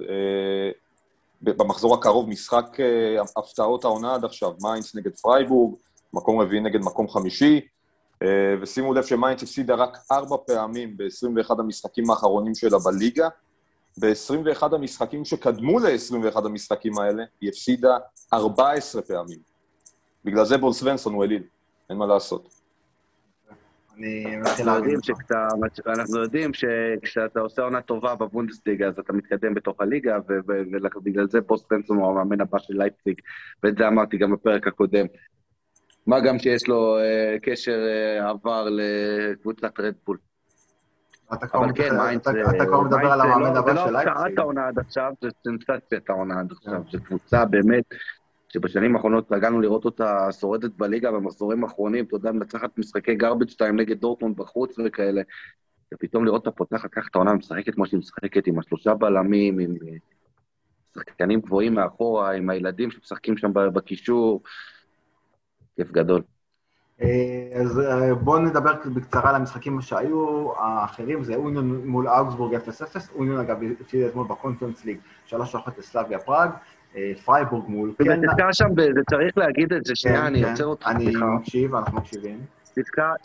Speaker 3: במחזור הקרוב משחק אה, הפתעות העונה עד עכשיו, מיינץ נגד פרייבורג, מקום רביעי נגד מקום חמישי, אה, ושימו לב שמיינץ הפסידה רק ארבע פעמים ב-21 המשחקים האחרונים שלה בליגה. ב-21 המשחקים שקדמו ל-21 המשחקים האלה, היא הפסידה 14 פעמים. בגלל זה בול סוונסון הוא אליל, אין מה לעשות.
Speaker 2: אנחנו יודעים שכשאתה עושה עונה טובה בבונדסליגה, אז אתה מתקדם בתוך הליגה, ובגלל זה בוס פנסון הוא המאמן הבא של לייפציג, ואת זה אמרתי גם בפרק הקודם. מה גם שיש לו uh, קשר uh, עבר לקבוצת רדפול.
Speaker 1: אתה כבר כן, מדבר על המאמן הבא של לייפציג. זה לא
Speaker 2: הפתעת העונה עד עכשיו, זה סנסציית העונה עד עכשיו. זו קבוצה באמת שבשנים האחרונות הגענו לראות אותה שורדת בליגה במחזורים האחרונים, אתה יודע, מנצחת משחקי גרבג' 2 נגד דורטמונד בחוץ וכאלה, ופתאום לראות אותה פותחת ככה את העונה משחקת כמו שהיא משחקת, עם השלושה בלמים, עם אה, שחקנים גבוהים מאחורה, עם הילדים שמשחקים שם בקישור, כיף גדול.
Speaker 1: אה, אז אה, בואו נדבר בקצרה על המשחקים שהיו, האחרים זה אוניון מול אוגסבורג 0-0, אוניון אגב הפסיד אתמול בקונפרנס ליג 3-1 לסלאביה פראג, פרייבורג מול
Speaker 2: קלן. ושיחקה שם, זה צריך להגיד את זה, שנייה, כן, אני כן. עוצר אותך.
Speaker 1: אני מקשיב, אנחנו מקשיבים.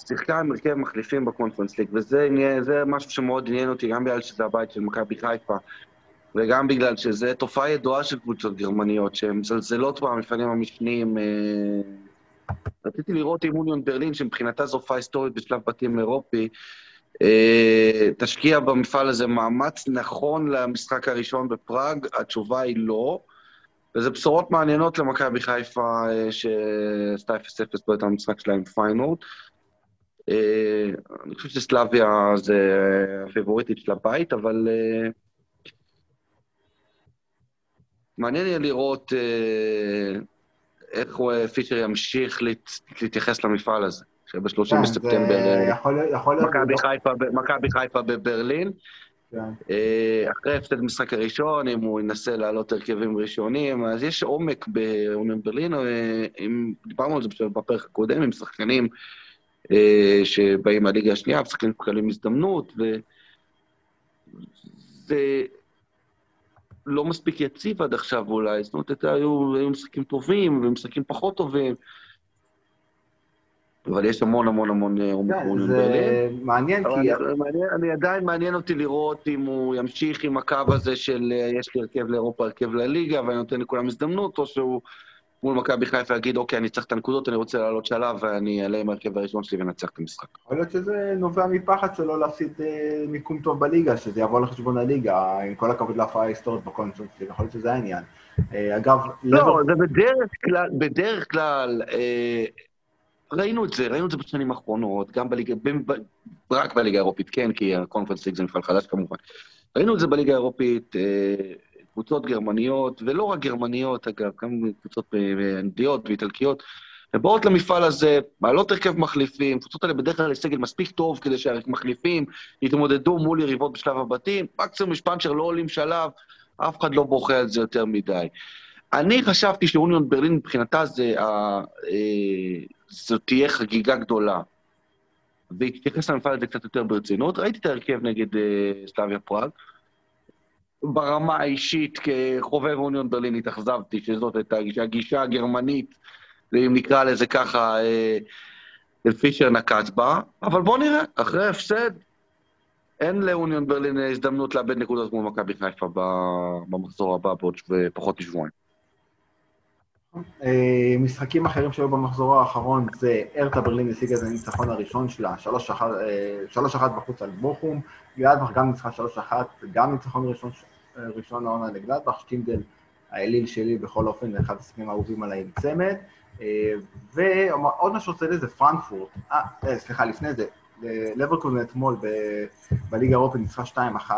Speaker 2: שיחקה עם הרכב מחליפים בקונפרנס ליג, וזה משהו שמאוד עניין אותי, גם בגלל שזה הבית של מכבי חיפה, וגם בגלל שזו תופעה ידועה של קבוצות גרמניות, שהן מזלזלות במפעלים המשניים. אה, רציתי לראות עם אוניון ברלין, שמבחינתה זו הופעה היסטורית בשלב בתים אירופי, אה, תשקיע במפעל הזה מאמץ נכון למשחק הראשון בפראג? התשובה היא לא. וזה בשורות מעניינות למכבי חיפה, אה, שעשתה 0-0 פה את המשחק שלה עם פיינורד. אה, אני חושב שסלאביה זה הפיבוריטית של הבית, אבל אה, מעניין יהיה לראות איך פישר ימשיך להתייחס למפעל הזה, שב-30 כן, בספטמבר מכבי חיפה בברלין. כן. אה, אחרי הפסד המשחק הראשון, אם הוא ינסה לעלות הרכבים ראשונים, אז יש עומק באוניון ברלין, אה, דיברנו על זה בפרק הקודם, עם שחקנים אה, שבאים מהליגה השנייה, ושחקנים מקבלים הזדמנות, וזה לא מספיק יציב עד עכשיו אולי, זאת אומרת, היו, היו משחקים טובים ומשחקים פחות טובים. אבל יש המון המון המון אומיקרונים
Speaker 1: אה, זה מעניין כי...
Speaker 2: אני עדיין מעניין אותי לראות אם הוא ימשיך עם הקו הזה של אה, יש לי הרכב לאירופה, הרכב לליגה, ואני נותן לכולם הזדמנות, או שהוא מול מכבי חיפה יגיד, אוקיי, אני צריך את הנקודות, אני רוצה לעלות שלב, ואני אעלה עם ההרכב הראשון שלי ונצח את המשחק.
Speaker 1: יכול להיות שזה נובע מפחד שלא להפסיד אה, מיקום טוב בליגה, שזה יבוא לחשבון הליגה, עם כל הכבוד להפעה ההיסטורית בקונסולט, יכול להיות שזה העניין. אגב,
Speaker 2: לא, זה בדרך כלל, בדרך כלל, ראינו את זה, ראינו את זה בשנים האחרונות, גם בליגה, רק בליגה האירופית, כן, כי הקונפרנס ליג זה מפעל חדש כמובן. ראינו את זה בליגה האירופית, אה, קבוצות גרמניות, ולא רק גרמניות, אגב, גם קבוצות אה, אנגליות ואיטלקיות, הן באות למפעל הזה, מעלות הרכב מחליפים, קבוצות האלה בדרך כלל סגל מספיק טוב כדי שהמחליפים יתמודדו מול יריבות בשלב הבתים, מקסימום יש פאנצ'ר לא עולים שלב, אף אחד לא בוכה על זה יותר מדי. אני חשבתי שאוניון ברלין מבחינתה זה אה, זאת תהיה חגיגה גדולה. והיא תתייחס למפעל הזה קצת יותר ברצינות. ראיתי את ההרכב נגד uh, סלאביה פראג. ברמה האישית, כחובב אוניון ברלין, התאכזבתי שזאת הייתה הגישה הגרמנית, אם נקרא לזה ככה, uh, פישר נקץ בה. אבל בואו נראה, אחרי ההפסד, אין לאוניון ברלין הזדמנות לאבד נקודות כמו מכבי חיפה במחזור הבא בעוד פחות משבועיים.
Speaker 1: אה, משחקים אחרים שהיו במחזור האחרון זה ארתה ברלין השיגה את הניצחון הראשון שלה, 3-1 אה, בחוץ על בוכום, גלדבך גם ניצחה 3-1, גם ניצחון ראשון, ראשון לעונה לגלדבך, שטינדל האליל שלי בכל אופן, אחד המשחקים האהובים עליי עם צמד, אה, ועוד משהו רוצה לזה פרנקפורט, אה, סליחה, לפני זה, לברקוזן אתמול בליגה האירופית ניצחה 2-1,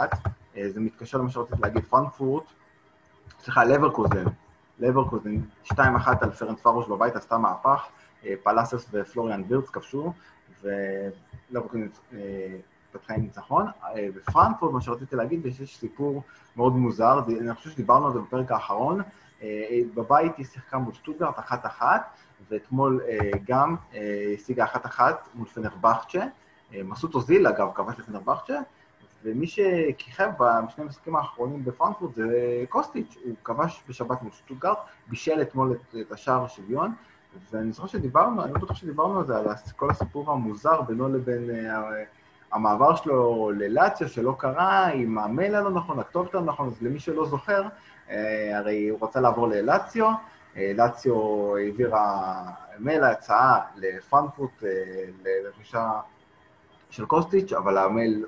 Speaker 1: זה מתקשר למה שרציתי להגיד, פרנקפורט, סליחה, לברקוזן, לברקוזן 2-1 על פרנס פרוש בבית, עשתה מהפך, אה, פלאסס ופלוריאן וירץ כבשו, ולברקוזן אה, פתחה עם ניצחון. אה, בפרנקפורט, מה שרציתי להגיד, יש סיפור מאוד מוזר, אני חושב שדיברנו על זה בפרק האחרון, בבית היא שיחקה מול שטוטגרט אחת-אחת, ואתמול גם השיגה אחת-אחת מול פנרבכצ'ה. מסות אוזיל, אגב, כבש לפנרבכצ'ה, ומי שכיכב בשני המשחקים האחרונים בפרנקפורט זה קוסטיץ', הוא כבש בשבת מול בישל אתמול את, את השער השוויון, ואני זוכר שדיברנו, אני לא בטוח שדיברנו על זה, על כל הסיפור המוזר בינו לבין uh, המעבר שלו ללאציה שלא קרה, עם המייל הלא נכון, הכתובת הלא נכון, אז למי שלא זוכר, uh, הרי הוא רצה לעבור ללאציו, uh, לאציו העבירה מייל ההצעה לפרנקפורט, uh, לרכישה של קוסטיץ', אבל המייל,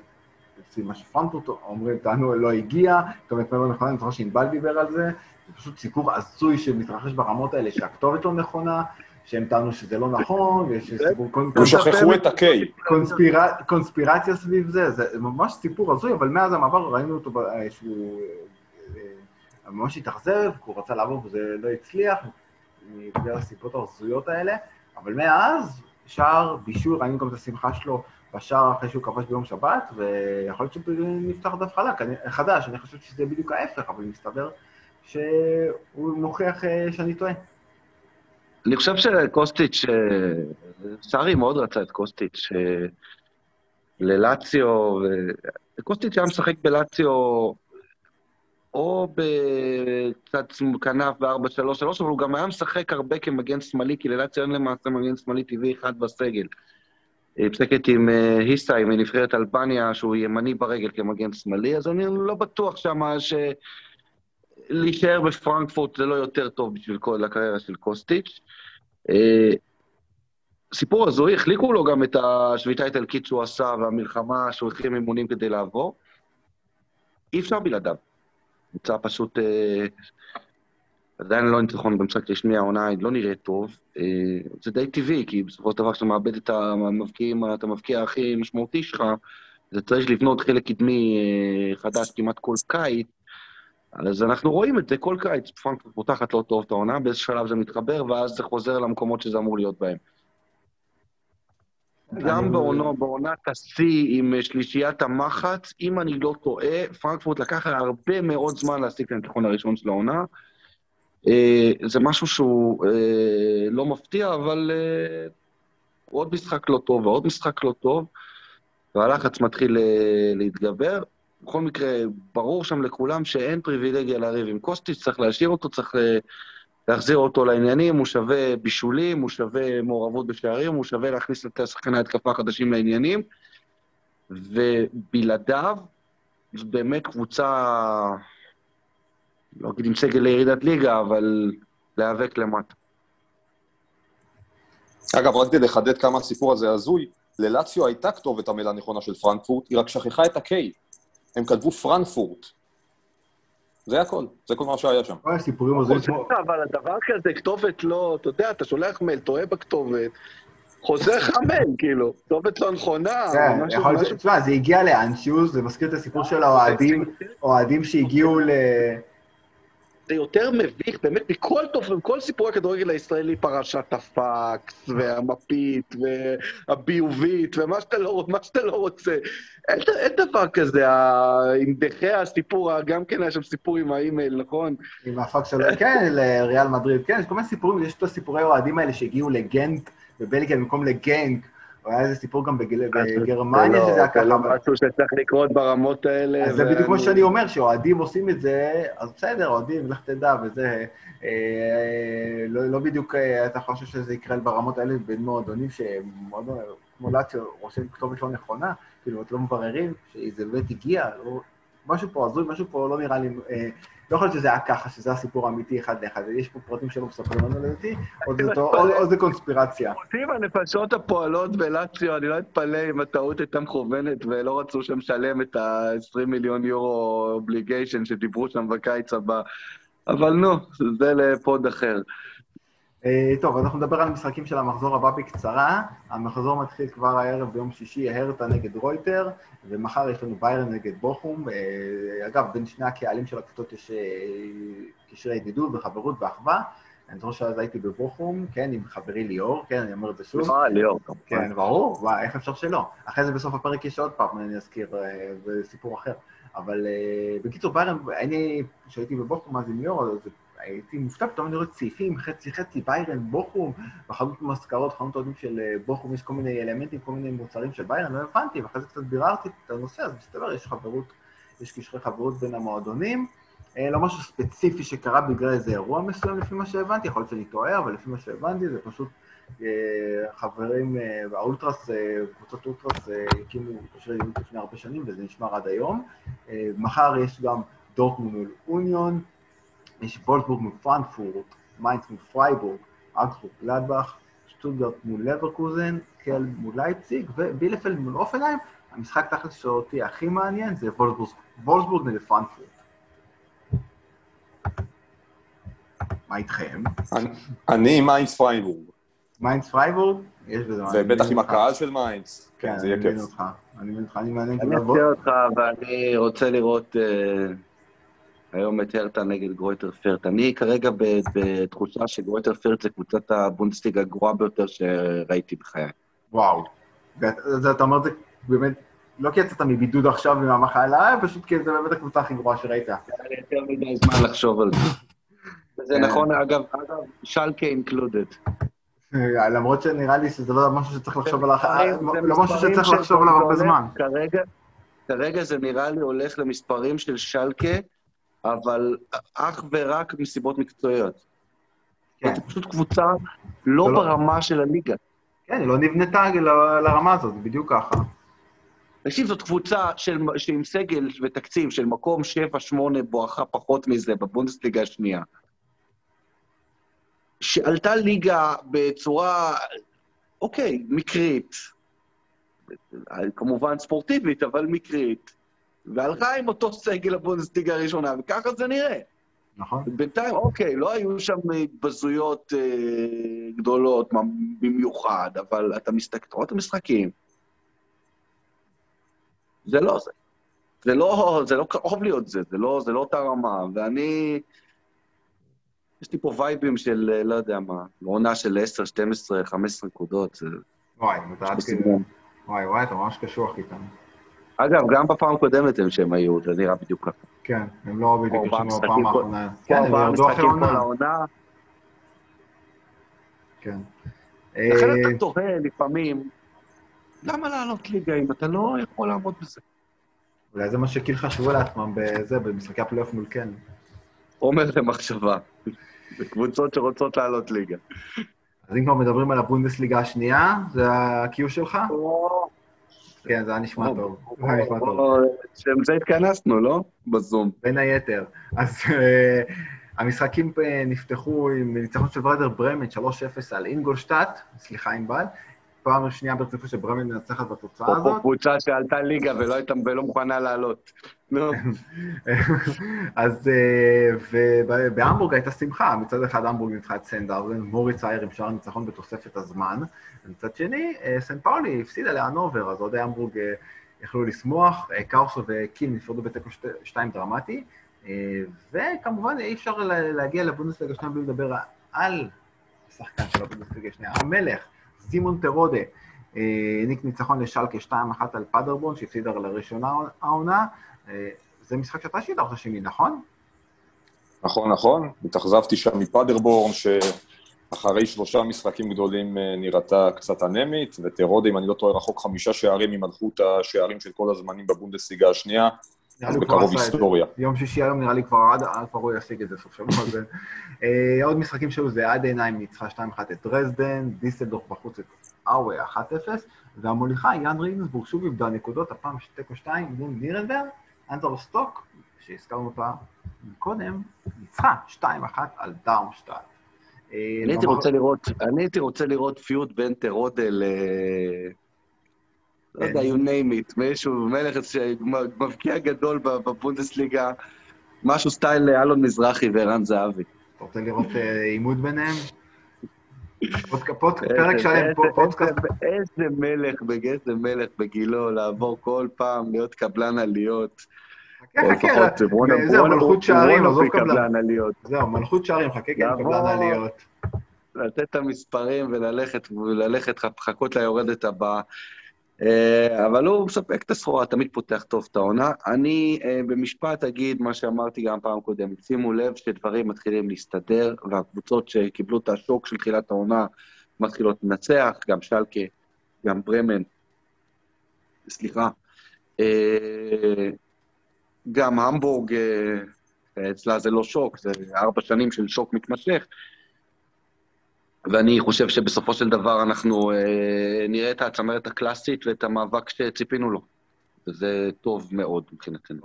Speaker 1: מה שפרנקפורט אומרים, טענו לא הגיע, כתובת מייל לא נכונה, אני זוכר שענבל דיבר על זה, זה פשוט סיפור הזוי שמתרחש ברמות האלה, שהכתובת לא נכונה, שהם טענו שזה לא נכון, ויש סיפור...
Speaker 3: שכחו את ה-K.
Speaker 1: קונספירציה סביב זה, זה ממש סיפור הזוי, אבל מאז המעבר ראינו אותו שהוא אה, ממש התאכזב, הוא רצה לעבור וזה לא הצליח, בגלל הסיפורות ההזויות האלה, אבל מאז, שער בישול, ראינו גם את השמחה שלו בשער אחרי שהוא כבש ביום שבת, ויכול להיות שנפתח דף חלק, חדש, אני חושב שזה בדיוק ההפך, אבל מסתבר שהוא מוכיח אה, שאני טועה.
Speaker 2: אני חושב שקוסטיץ', סארי מאוד רצה את קוסטיץ' ללאציו, וקוסטיץ' היה משחק בלאציו או בצד כנף ב-4-3-3, אבל הוא גם היה משחק הרבה כמגן שמאלי, כי ללאציו אין למעשה מגן שמאלי טבעי אחד בסגל. היא משחקת עם היסאי מנבחרת אלבניה, שהוא ימני ברגל כמגן שמאלי, אז אני לא בטוח שמה ש... להישאר בפרנקפורט זה לא יותר טוב בשביל כל הקריירה של קוסטיץ'. אה, סיפור הזוי, החליקו לו גם את השביתה האיטלקית שהוא עשה והמלחמה שהוא החרים אימונים כדי לעבור. אי אפשר בלעדיו. נמצא פשוט... אה, עדיין לא ניצחון במשחק רשמי, העונה לא נראית טוב. אה, זה די טבעי, כי בסופו של דבר כשאתה מאבד את המבקיעים, אתה מבקיע הכי משמעותי שלך, זה צריך לבנות חלק קדמי חדש כמעט כל קיץ. אז אנחנו רואים את זה כל קיץ, פרנקפורט פותחת לא טוב את העונה, באיזה שלב זה מתחבר, ואז זה חוזר למקומות שזה אמור להיות בהם. גם בעונו, בעונת השיא עם שלישיית המחץ, אם אני לא טועה, פרנקפורט לקח הרבה מאוד זמן להשיג את הניצחון הראשון של העונה. אה, זה משהו שהוא אה, לא מפתיע, אבל אה, עוד משחק לא טוב ועוד משחק לא טוב, והלחץ מתחיל להתגבר. בכל מקרה, ברור שם לכולם שאין פריבילגיה לריב עם קוסטיץ', צריך להשאיר אותו, צריך להחזיר אותו לעניינים, הוא שווה בישולים, הוא שווה מעורבות בשערים, הוא שווה להכניס את השחקני ההתקפה החדשים לעניינים, ובלעדיו, זו באמת קבוצה, לא אגיד עם סגל לירידת ליגה, אבל להיאבק למטה.
Speaker 3: אגב, רק כדי לחדד כמה הסיפור הזה הזוי, ללציו הייתה כתובת המילה הנכונה של פרנקפורט, היא רק שכחה את ה-K. הם כתבו פרנקפורט. זה הכל, זה כל מה שהיה שם.
Speaker 1: אוי, סיפורים עוזרים
Speaker 2: פה. אבל הדבר כזה, כתובת לא, אתה יודע, אתה שולח מייל, טועה בכתובת, חוזר לך מייל, כאילו, כתובת לא נכונה,
Speaker 1: כן, יכול להיות, תשמע, זה הגיע לאנשהו, זה מזכיר את הסיפור של האוהדים, אוהדים שהגיעו ל...
Speaker 2: זה יותר מביך, באמת, מכל מכל סיפורי הכדורגל הישראלי, פרשת הפקס, והמפית, והביובית, ומה שאתה לא, שאתה לא רוצה. אין, אין דבר כזה, עם דחי הסיפור, גם כן היה שם סיפור עם האימייל, נכון?
Speaker 1: עם הפקס שלו, כן, לריאל מדריד, כן, יש כל מיני סיפורים, יש את הסיפורי האוהדים האלה שהגיעו לגנט בבלגיה במקום לגנק, היה איזה סיפור גם בגרמניה, שזה היה ככה.
Speaker 2: זה לא משהו שצריך לקרות ברמות האלה.
Speaker 1: אז זה בדיוק כמו שאני אומר, שאוהדים עושים את זה, אז בסדר, אוהדים, לך תדע, וזה... אה, לא, לא בדיוק אה, אתה חושב שזה יקרה ברמות האלה בין מועדונים שמועדון כמו לאציו רושם כתובת לא נכונה, כאילו, אתם לא מבררים שזה באמת הגיע, לא, משהו פה הזוי, משהו פה לא נראה לי... אה, לא יכול להיות שזה היה ככה, שזה הסיפור האמיתי אחד לאחד, יש פה פרטים שלא מספרים לנו לדעתי, או זה קונספירציה.
Speaker 2: אותי הנפשות הפועלות בלאציו, אני לא אתפלא אם הטעות הייתה מכוונת ולא רצו שם לשלם את ה-20 מיליון יורו אובליגיישן שדיברו שם בקיץ הבא. אבל נו, זה לפוד אחר.
Speaker 1: אה, טוב, אנחנו נדבר על המשחקים של המחזור הבא בקצרה. המחזור מתחיל כבר הערב ביום שישי, הרטה נגד רויטר, ומחר יש לנו ביירן נגד בוכום. אה, אגב, בין שני הקהלים של הקבוצות יש אה, קשרי ידידות וחברות ואחווה. אני זוכר שאז הייתי בבוכום, כן, עם חברי ליאור, כן, אני אומר את זה שוב.
Speaker 2: אה, ליאור.
Speaker 1: כן, ברור, וואי, איך אפשר שלא? אחרי זה בסוף הפרק יש עוד פעם, אני אזכיר, בסיפור אחר. אבל בקיצור, ביירן, אני, כשהייתי בבוכום אז עם ליאור, זה הייתי מופתע, פתאום אני רואה צעיפים, חצי חצי, ביירן, בוכום, בחנות מזכרות, חנות אוהדים של אה, בוכום, יש כל מיני אלמנטים, כל מיני מוצרים של ביירן, לא הבנתי, ואחרי זה קצת ביררתי את הנושא, אז מסתבר, יש חברות, יש קשרי חברות בין המועדונים. אה, לא משהו ספציפי שקרה בגלל איזה אירוע מסוים, לפי מה שהבנתי, יכול להיות שאני טועה, אבל לפי מה שהבנתי, זה פשוט אה, חברים, האולטרס, קבוצות אולטרס הקימו קשרי ידידות לפני הרבה שנים, וזה נשמר עד היום. מחר יש גם דורטמונד אוניון, יש וולפסבורג פרנקפורט, מיינץ פרייבורג, אוגסבורג גלדבך, שטוטגרט מול לברקוזן, קלן מול לייפציג, ובילפלד מול הופנהיים. המשחק תכלס שאותי הכי מעניין זה וולפסבורג נגד פרנקפורט. מה איתכם?
Speaker 3: אני עם מיינץ פרייבורג.
Speaker 1: מיינץ פרייבורג? יש בזה
Speaker 3: מעניין. ובטח עם הקהל של מיינץ.
Speaker 1: כן, זה יהיה כיף. אני מבין אותך, אני מעניין
Speaker 2: אותך, אני מציע אותך, ואני רוצה לראות אה, היום את הרטה נגד גרויטר פירט. אני כרגע בתחושה שגרויטר פירט זה קבוצת הבונדסליג הגרועה ביותר שראיתי בחיי.
Speaker 1: וואו. ואתה אומר את זה באמת לא כי יצאת מבידוד עכשיו מהמחלה, פשוט כי זה באמת הקבוצה הכי גרועה שראית. היה
Speaker 2: יותר מדי זמן לחשוב על זה. זה כן. נכון, אגב, שלקה אינקלודד.
Speaker 1: למרות שנראה לי שזה לא משהו שצריך לחשוב עליו, לא משהו שצריך לחשוב עליו הרבה זמן.
Speaker 2: כרגע זה נראה לי הולך למספרים של שלקה, אבל אך ורק מסיבות מקצועיות. כן. זו פשוט קבוצה לא, לא ברמה של הליגה.
Speaker 1: כן, היא לא נבנתה לרמה הזאת, בדיוק ככה.
Speaker 2: תקשיב, זאת קבוצה של, שעם סגל ותקציב של מקום 7-8 בואכה פחות מזה בבונדסליגה השנייה. שעלתה ליגה בצורה, אוקיי, מקרית, כמובן ספורטיבית, אבל מקרית, והלכה עם אותו סגל הבונדסליגה הראשונה, וככה זה נראה.
Speaker 1: נכון.
Speaker 2: בינתיים, אוקיי, לא היו שם התבזויות אה, גדולות במיוחד, אבל אתה מסתכל, רואה את המשחקים, זה לא זה. זה לא, זה לא קרוב להיות זה, זה לא, זה לא אותה רמה. ואני, יש לי פה וייבים של, לא יודע מה, עונה של 10, 12, 15 נקודות.
Speaker 1: וואי, אתה עד כדי... וואי, וואי, אתה ממש קשוח איתם.
Speaker 2: אגב, גם בפעם הקודמת הם שהם היו, זה נראה בדיוק ככה.
Speaker 1: כן, הם לא בדיוק ישנו בפעם האחרונה.
Speaker 2: כן, הם ירדו אחרי העונה.
Speaker 1: כן.
Speaker 2: לכן אתה אה, תוהה לפעמים, למה לעלות ליגה אם אתה לא יכול לעמוד בזה?
Speaker 1: אולי זה מה שכאילו חשבו לעצמם בזה, במשחקי הפלייאוף מול קן.
Speaker 2: עומר למחשבה, בקבוצות שרוצות לעלות ליגה.
Speaker 1: אז אם כבר מדברים על הבונדסליגה השנייה, זה ה-Q שלך? כן, זה היה נשמע טוב. זה היה נשמע טוב.
Speaker 2: שעם זה התכנסנו, לא? בזום.
Speaker 1: בין היתר. אז אה, המשחקים אה, נפתחו עם ניצחון של ורדר ברמן, 3-0 על אינגולשטאט, סליחה ענבל, פעם שנייה ברציפות שברמן מנצחת בתוצאה הזאת.
Speaker 2: קבוצה שעלתה ליגה ולא הייתה ולא מוכנה לעלות.
Speaker 1: אז, אה, ובהמבורג הייתה שמחה, מצד אחד המבורג ניצחה את סנדאוזן, מוריץ אייר עם שער ניצחון בתוספת הזמן, ומצד שני, אה, סן פאולי הפסידה להנובר, אז אוהדי המבורג אה, יכלו לשמוח, קאוסו וקיל נפרדו בתיקו שתיים דרמטי, וכמובן אי אפשר להגיע לבונדסליגה השנייה בלי לדבר על השחקן של הבונדסליגה השנייה, המלך. סימון טרודה העניק ניצחון לשלקה 2-1 על פאדרבון, שהפסידה לראשונה העונה. אה, זה משחק שאתה שידרת שני, נכון?
Speaker 3: נכון, נכון. התאכזבתי שם מפאדרבורן, שאחרי שלושה משחקים גדולים אה, נראתה קצת אנמית, וטרודה, אם אני לא טועה, רחוק חמישה שערים ממלכות השערים של כל הזמנים בבונדסליגה השנייה. אז בקרוב היסטוריה.
Speaker 1: יום שישי היום נראה לי כבר עד, כבר הוא ישיג את זה סוף שבוע. אה, עוד משחקים שהיו זה עד עיניים ניצחה 2-1 את דרזדן, דיסלדורף בחוץ את אאווה 1-0, והמוליכה יאן רינסבורג שוב איבדה נקודות, הפעם תיקו 2 מול נירנברג, אנטר סטוק, שהזכרנו אותה קודם, ניצחה 2-1 על דארמשטאט.
Speaker 2: אה, אני הייתי רוצה לראות פיוט בין טרודל לא יודע, you name it, מישהו, מלך, מבקיע גדול בבונדסליגה, משהו סטייל אלון מזרחי וערן זהבי.
Speaker 1: אתה רוצה לראות אה, עימות ביניהם? פרק שלם, פודקאסט.
Speaker 2: איזה מלך, איזה מלך בגילו, לעבור כל פעם, להיות קבלן עליות.
Speaker 1: חכה, חכה, זהו, מלכות שערים, עזוב קבלן עליות. זהו, מלכות שערים, חכה, כן, קבלן עליות.
Speaker 2: לתת את המספרים וללכת, וללכת, חכות ליורדת הבאה. אה, אבל הוא מספק את הסחורה, תמיד פותח טוב את העונה. אני אה, במשפט אגיד מה שאמרתי גם פעם קודמת, שימו לב שדברים מתחילים להסתדר, והקבוצות שקיבלו את השוק של תחילת העונה מתחילות לנצח, גם שלקה, גם ברמן, סליחה, אה, גם המבורג, אצלה זה לא שוק, זה ארבע שנים של שוק מתמשך. ואני חושב שבסופו של דבר אנחנו אה, את הצמרת הקלאסית ואת המאבק שציפינו לו. וזה טוב מאוד מבחינתנו.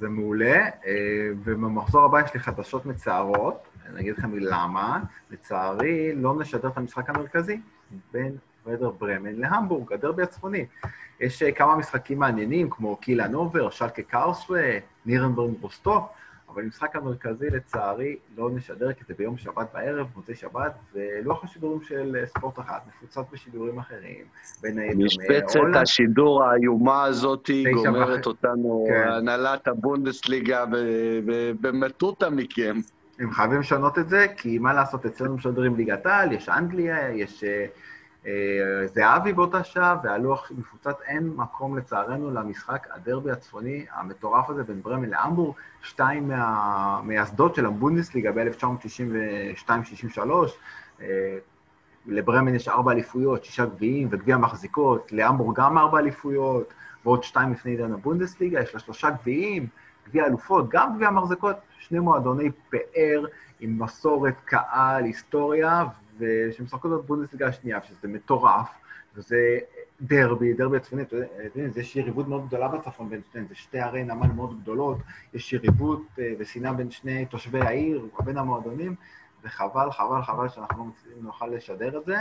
Speaker 1: זה מעולה, אה, ובמחזור הבא יש לי חדשות מצערות, אני אגיד לכם למה. לצערי, לא נשדר את המשחק המרכזי, בין ורדר ברמן להמבורג, הדרבי הצפוני. יש כמה משחקים מעניינים, כמו קילה נובר, שלקה קארסווה, נירנברג רוסטוק, אבל המשחק המרכזי, לצערי, לא נשדר, כי זה ביום שבת בערב, מוצאי שבת, ולוח השידורים של ספורט אחת מפוצץ בשידורים אחרים, בין
Speaker 2: היתר משבצת השידור האיומה הזאת גומרת אותנו, כן. הנהלת הבונדסליגה במטותא מכם.
Speaker 1: הם חייבים לשנות את זה, כי מה לעשות, אצלנו משדרים ליגת העל, יש אנגליה, יש אה, זהבי באותה שעה, והלוח מפוצץ, אין מקום לצערנו למשחק הדרבי הצפוני המטורף הזה בין ברמן להמבורג, שתיים מהמייסדות של הבונדסליגה ב-1992-63. אה, לברמן יש ארבע אליפויות, שישה גביעים וגביע מחזיקות, להמבורג גם ארבע אליפויות, ועוד שתיים לפני עידן הבונדסליגה, יש לה שלושה גביעים, גביע אלופות, גם גביע מחזיקות, שני מועדוני פאר עם מסורת, קהל, היסטוריה, ושמשחקות בבונדסליגה השנייה, שזה מטורף, וזה דרבי, דרבי הצפוני, אתה יודע, יש יריבות מאוד גדולה בצפון בין שניהם, זה שתי ערי נמל מאוד גדולות, יש יריבות אה, ושנאה בין שני תושבי העיר, בין המועדונים, וחבל, חבל, חבל שאנחנו לא נוכל לשדר את זה.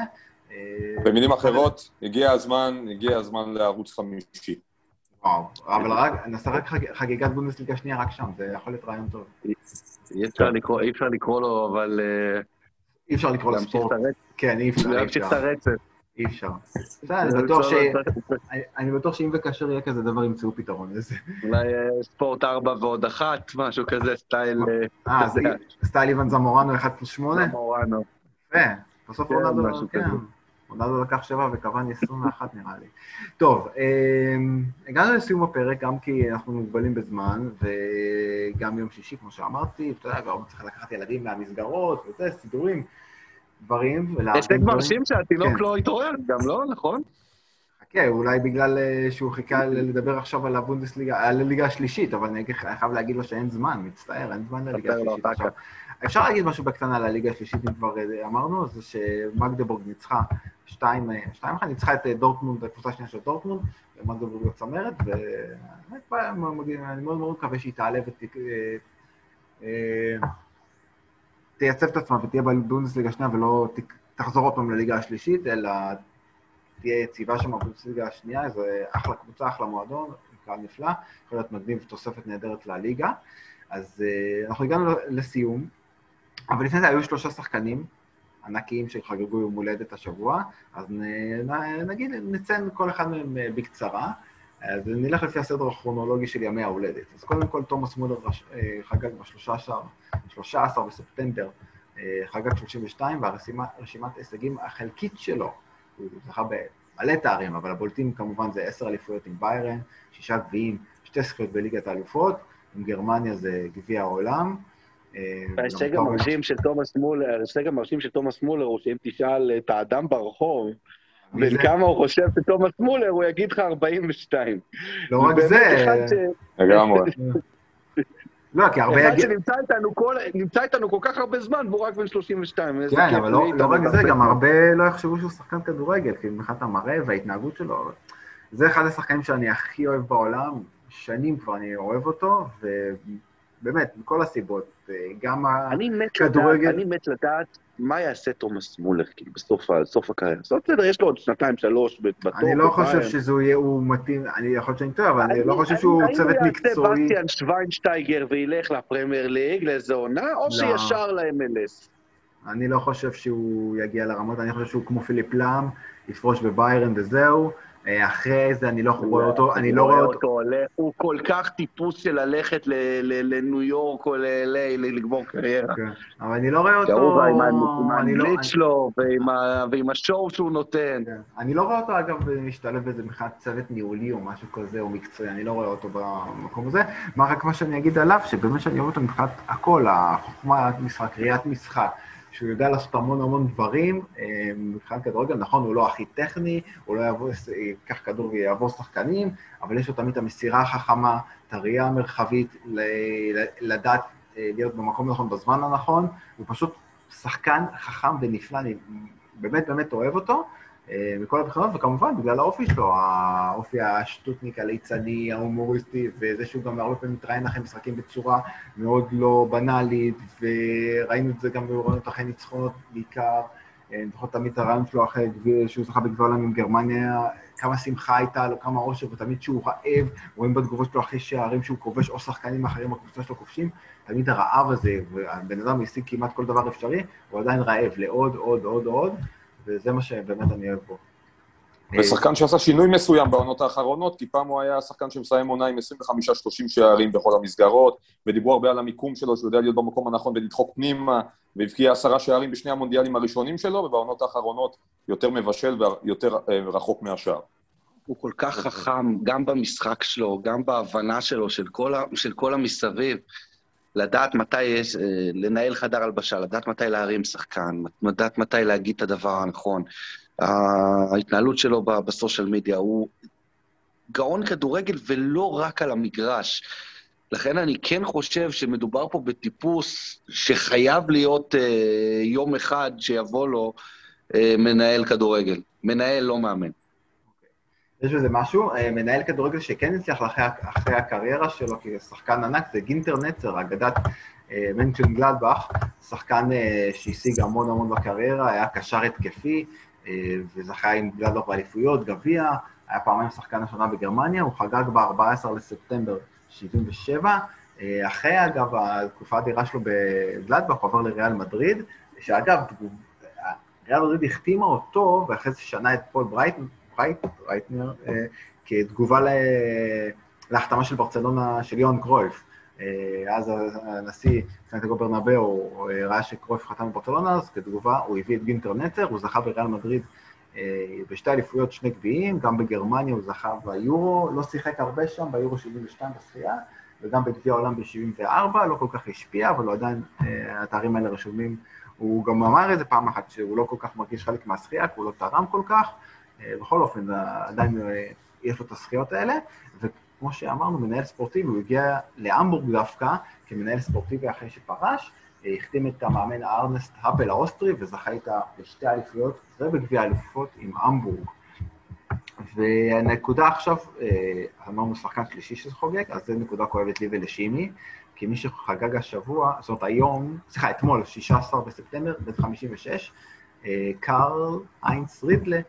Speaker 3: אה, במילים אחרות, הגיע הזמן, הגיע הזמן לערוץ חמישי.
Speaker 1: וואו, אבל רק, נעשה רק חגיגת בונדסליגה שנייה רק שם, זה יכול להיות רעיון טוב.
Speaker 2: אי אפשר לקרוא לו, אבל... אה,
Speaker 1: אי אפשר לקרוא לספורט. כן, אי אפשר.
Speaker 2: להמשיך את הרצף.
Speaker 1: אי אפשר. אני בטוח שאם וכאשר יהיה כזה דבר, ימצאו פתרון לזה.
Speaker 2: אולי אה, ספורט 4 ועוד אחת, משהו כזה, סטייל...
Speaker 1: אה, אה סטייל איוון זמורנו 1 פלוס 8?
Speaker 2: זמורנו.
Speaker 1: יפה, בסוף כן, רונלדו, כן. רונלדו לקח 7 וקוואני 21 נראה לי. טוב, אמ, הגענו לסיום הפרק, גם כי אנחנו מוגבלים בזמן, וגם יום שישי, כמו שאמרתי, אתה יודע, כבר צריך לקחת ילדים מהמסגרות, וזה, סידורים. דברים.
Speaker 2: הישג מרשים שהתינוק כן. לא התעורר גם, לא? נכון?
Speaker 1: חכה, אולי בגלל אה, שהוא חיכה לדבר עכשיו על הבונדסליגה, על הליגה השלישית, אבל אני חייב להגיד לו שאין זמן, מצטער, אין זמן לליגה השלישית עכשיו. אפשר להגיד משהו בקטנה על הליגה השלישית, אם כבר אה, אמרנו, זה שמגדבורג ניצחה 2-1, ניצחה את אה, דורטמונד, הקבוצה השנייה של דורטמונד, ומגדבורג בצמרת, ובאמת אני מאוד מאוד מקווה שהיא תעלה ות... תייצב את עצמה ותהיה בבונדסליגה השנייה ולא תחזור עוד פעם לליגה השלישית, אלא תהיה יציבה שם בבונדסליגה השנייה, זה אחלה קבוצה, אחלה מועדון, קהל נפלא, יכול להיות מגניב תוספת נהדרת לליגה. אז אנחנו הגענו לסיום, אבל לפני זה היו שלושה שחקנים ענקיים שחגגו יום הולדת השבוע, אז נ, נ, נגיד, נציין כל אחד מהם אה, בקצרה. אז נלך לפי הסדר הכרונולוגי של ימי ההולדת. אז קודם כל, תומאס מולר אה, חגג ב-13 בספטמבר, אה, חגג 32, והרשימת ההישגים החלקית שלו, הוא זכה במלא תארים, אבל הבולטים כמובן זה עשר אליפויות עם ביירן, שישה גביעים, שתי זכויות בליגת האלופות, עם גרמניה זה גביע העולם.
Speaker 2: אה, ההישג המרשים של תומאס מולר, ההישג המרשים של תומאס מולר הוא שאם תשאל את האדם ברחוב, בין כמה הוא חושב שתומאס מולר, הוא יגיד לך 42.
Speaker 1: לא רק זה...
Speaker 3: לגמרי.
Speaker 1: לא, כי הרבה.
Speaker 2: אחד שנמצא איתנו כל כך הרבה זמן, והוא רק בן 32.
Speaker 1: כן, אבל לא, לא רק זה, גם הרבה לא יחשבו שהוא שחקן כדורגל, כי מבחינת המראה וההתנהגות שלו, זה אחד השחקנים שאני הכי אוהב בעולם, שנים כבר אני אוהב אותו, ובאמת, מכל הסיבות, גם הכדורגל...
Speaker 2: אני מת לדעת מה יעשה תומאס מולר, כאילו, בסוף הקריירה? זאת בסדר, יש לו עוד שנתיים, שלוש בטופ.
Speaker 1: אני לא חושב שזה יהיה, הוא מתאים, אני יכול להיות שאני טועה, אבל אני לא חושב שהוא צוות מקצועי.
Speaker 2: הוא יעשה בסטיאן שוויינשטייגר וילך לפרמייר ליג לאיזה עונה, או לא. ישר ל-MLS?
Speaker 1: אני לא חושב שהוא יגיע לרמות, אני חושב שהוא כמו פיליפ לאם, יפרוש בביירן וזהו. אה, אחרי זה אני לא רואה אותו, אני לא רואה אותו.
Speaker 2: הוא כל כך טיפוס של ללכת לניו יורק או ל-LA לגמור קריירה.
Speaker 1: כן, אבל אני לא רואה אותו...
Speaker 2: עם האנגלית לא- שלו ועם השואו שהוא נותן.
Speaker 1: כן. אני לא רואה אותו, אגב, משתלב באיזה מבחינת צוות ניהולי או משהו כזה, או מקצועי, אני לא רואה אותו במקום הזה. מה רק מה שאני אגיד עליו, שבאמת שאני רואה אותו מבחינת הכל, החוכמה, משחק, ראיית משחק. שהוא יודע לעשות המון המון דברים, אה, מבחינת כדורגל, נכון, הוא לא הכי טכני, הוא לא יבוא, ייקח כדור ויעבור שחקנים, אבל יש לו תמיד את המסירה החכמה, את הראייה המרחבית, לדעת אה, להיות במקום הנכון בזמן הנכון, הוא פשוט שחקן חכם ונפלא, אני באמת באמת אוהב אותו. אה, מכל הבחינות, וכמובן בגלל האופי שלו, האופי השטותניק, הליצני, ההומוריסטי, וזה שהוא גם הרבה פעמים מתראיין לכם משחקים בצורה מאוד לא בנאלית, וראינו את זה גם בעורונות אחרי ניצחונות בעיקר. אני זוכר תמיד את הרעיון שלו אחרי שהוא זכה בגביע העולם עם גרמניה, כמה שמחה הייתה לו, כמה עושר, ותמיד שהוא רעב, רואים בתגובות שלו אחרי שערים שהוא כובש, או שחקנים אחרים בקבוצה שלו כובשים, תמיד הרעב הזה, והבן אדם השיג כמעט כל דבר אפשרי, הוא עדיין רעב לעוד, עוד, עוד, עוד, וזה מה שבאמת אני אוהב בו.
Speaker 3: ושחקן שעשה שינוי מסוים בעונות האחרונות, כי פעם הוא היה שחקן שמסיים עונה עם 25-30 שערים בכל המסגרות, ודיברו הרבה על המיקום שלו, שהוא יודע להיות במקום הנכון ולדחוק פנימה, והבקיע עשרה שערים בשני המונדיאלים הראשונים שלו, ובעונות האחרונות יותר מבשל ויותר אה, רחוק מהשאר.
Speaker 2: הוא כל כך חכם, גם במשחק שלו, גם בהבנה שלו, של כל, ה, של כל המסביב. לדעת מתי יש, אה, לנהל חדר הלבשה, לדעת מתי להרים שחקן, לדעת מתי להגיד את הדבר הנכון. ההתנהלות שלו בסושיאל מדיה, הוא גאון כדורגל ולא רק על המגרש. לכן אני כן חושב שמדובר פה בטיפוס שחייב להיות אה, יום אחד שיבוא לו אה, מנהל כדורגל. מנהל, לא מאמן.
Speaker 1: יש בזה משהו, אה, מנהל כדורגל שכן הצליח אחרי, אחרי הקריירה שלו כשחקן ענק, זה גינטר נצר, אגדת אה, מנצ'ן גלדבך, שחקן אה, שהשיג המון המון בקריירה, היה קשר התקפי, וזכה עם גלדבך באליפויות, גביע, היה פעמיים שחקן השנה בגרמניה, הוא חגג ב-14 לספטמבר 77. אחרי, אגב, התקופה האדירה שלו בגלדבך, הוא עבר לריאל מדריד, שאגב, ריאל מדריד החתימה אותו, ואחרי זה שנה את פול ברייטן, ברייטנר, אה, כתגובה להחתמה של ברצלונה של יוהן קרויף. אה, אז הנשיא סנטיאגו ברנבאו אה, ראה שקרויף חתם בברצלונה, אז כתגובה הוא הביא את גינטר נצר, הוא זכה בריאל מדריד בשתי אליפויות, שני גביעים, גם בגרמניה הוא זכה ביורו, לא שיחק הרבה שם, ביורו 72 בזכייה, וגם בגביע העולם ב-74, לא כל כך השפיע, אבל הוא עדיין, התארים האלה רשומים. הוא גם אמר איזה פעם אחת שהוא לא כל כך מרגיש חלק מהזכייה, כי הוא לא תרם כל כך, בכל אופן, עדיין אה, יש לו את הזכיות האלה, וכמו שאמרנו, מנהל ספורטיבי, הוא הגיע להמבורג דווקא, כמנהל ספורטיבי אחרי שפרש, אה, החתים את המאמן ארנסט האפל האוסטרי, וזכה איתה בשתי אליפויות ובגביע האלופות עם המבורג. והנקודה עכשיו, אמרנו שחקן שלישי שזה חוגג, אז זו נקודה כואבת לי ולשימי, כי מי שחגג השבוע, זאת אומרת היום, סליחה, אתמול, 16 בספטמבר, בן 56, קארל איינס רידלה,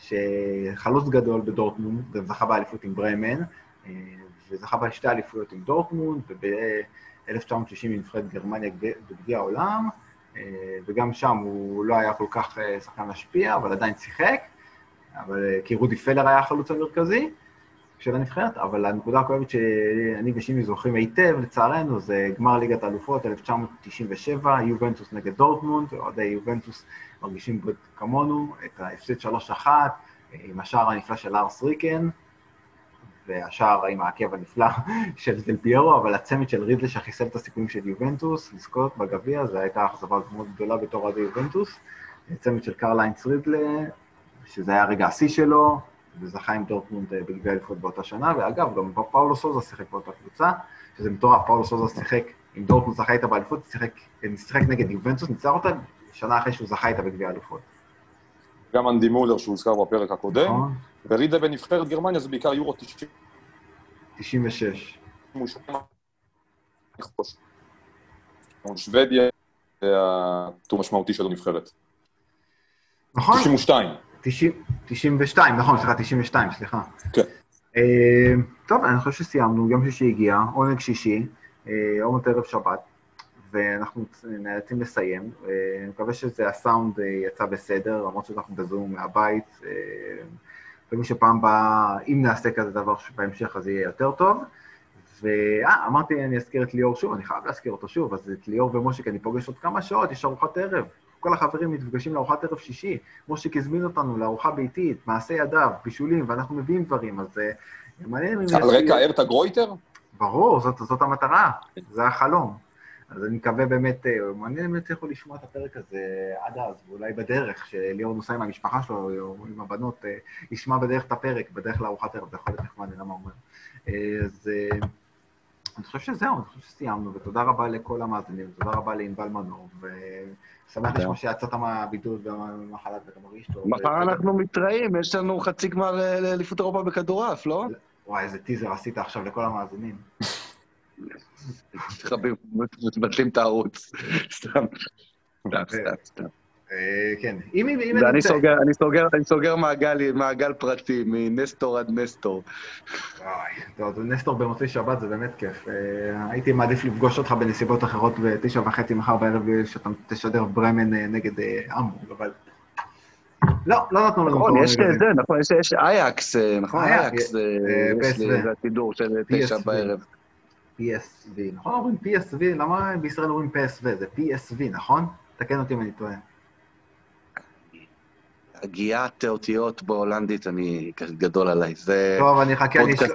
Speaker 1: שחלוץ גדול בדורטמונד, וזכה באליפות עם ברמן, אה, וזכה בשתי אליפויות עם דורטמונד, וב-1960 עם נבחרת גרמניה בגביע העולם, אה, וגם שם הוא לא היה כל כך אה, שחקן משפיע, אבל עדיין שיחק, אבל, כי רודי פלר היה החלוץ המרכזי של הנבחרת, אבל הנקודה הכואבת שאני ושימי זוכרים היטב, לצערנו, זה גמר ליגת האלופות 1997, יובנטוס נגד דורטמונד, אוהדי יובנטוס מרגישים כמונו, את ההפסד 3-1, עם השער הנפלא של לארס ריקן, והשער עם העקב הנפלא של דל פיירו, אבל הצמד של רידלה שחיסל את הסיכויים של יובנטוס לזכות בגביע, זו הייתה אכזבה מאוד גדולה בתור אוהדי יובנטוס. צמד של קרל היינץ רידלה, שזה היה רגע השיא שלו, וזכה עם דורטמונד אה, בגביע אליפות באותה שנה, ואגב, גם פאולו סוזה שיחק באותה קבוצה, שזה מטורף, פאולו סוזה שיחק עם דורטמונד, זכה איתה באליפות, שיחק נגד יובנטוס, ניצח אותה שנה אחרי שהוא זכה איתה בגביע האלופות.
Speaker 3: גם אנדי מולר שהוזכר בפרק הקודם, נכון. ורידה בנבחרת גרמניה זה בעיקר יורו 90.
Speaker 1: 96.
Speaker 3: שוודיה זה הטור משמעותי של הנבחרת.
Speaker 1: נכון.
Speaker 3: 92.
Speaker 1: 92, נכון, סליחה, 92, סליחה. כן. אה, טוב, אני חושב שסיימנו, יום שישי הגיע, עונג שישי, אה, עומד ערב שבת. ואנחנו נאלצים לסיים. אני מקווה שזה הסאונד אה, יצא בסדר, למרות שאנחנו בזום מהבית. ומי שפעם הבאה, אם נעשה כזה דבר בהמשך, אז יהיה יותר טוב. ואה, אמרתי, אני אזכיר את ליאור שוב, אני חייב להזכיר אותו שוב, אז את ליאור ומושיק אני פוגש עוד כמה שעות, יש ארוחת ערב. כל החברים מתפגשים לארוחת ערב שישי. מושיק הזמין אותנו לארוחה ביתית, מעשה ידיו, בישולים, ואנחנו מביאים דברים, אז אה,
Speaker 3: מעניין אם... על רקע ארטה גרויטר?
Speaker 1: ברור, זאת, זאת המטרה, זה החלום. אז אני מקווה באמת, אה, מעניין אם יצליחו לשמוע את הפרק הזה עד אז, ואולי בדרך, שליאור נוסע עם המשפחה שלו, או עם הבנות, אה, ישמע בדרך את הפרק, בדרך לארוחת ערב, זה יכול להיות נחמד, אני לא מה אומר. אז אני חושב שזהו, אני חושב שסיימנו, ותודה רבה לכל המאזינים, תודה רבה לענבל מנור, ושמח לשמוע שיצאת מהבידוד ומהמחלת ואתה מרגיש טוב.
Speaker 2: מחר אנחנו מתראים, יש לנו חצי גמר לאליפות אירופה בכדורעף, לא?
Speaker 1: וואי, איזה טיזר עשית עכשיו לכל המאזינים.
Speaker 2: מבטלים את הערוץ, סתם. סתם, סתם.
Speaker 1: אה, כן. אם...
Speaker 2: סוגר, אני סוגר, מעגל, פרטי, מנסטור עד נסטור.
Speaker 1: טוב, נסטור במוצאי שבת זה באמת כיף. אה, הייתי מעדיף לפגוש אותך בנסיבות אחרות בתשע וחצי מחר בערב, שאתה תשדר ברמן אה, נגד אמבורג, אבל... לא, לא נתנו לנו...
Speaker 2: נכון, יש זה, נכון, יש אייקס, נכון, אייקס, יש לי השידור של תשע בערב.
Speaker 1: PSV, נכון אומרים PSV? למה בישראל אומרים PSV? זה PSV, נכון? תקן אותי אם אני טועה.
Speaker 2: הגיית אותיות בהולנדית, זה גדול עליי. זה
Speaker 1: טוב, אני חכה, אני... זה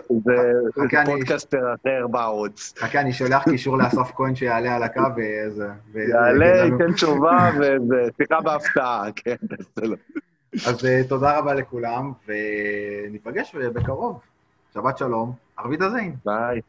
Speaker 2: פודקאסטר אחר בערוץ.
Speaker 1: חכה, אני שולח קישור לאסף כהן שיעלה על הקו ואיזה...
Speaker 2: יעלה, ייתן תשובה ושיחה בהפתעה, כן, בסדר.
Speaker 1: אז אה, תודה רבה לכולם, וניפגש בקרוב. שבת שלום, auf Wiedersehen.
Speaker 2: ביי.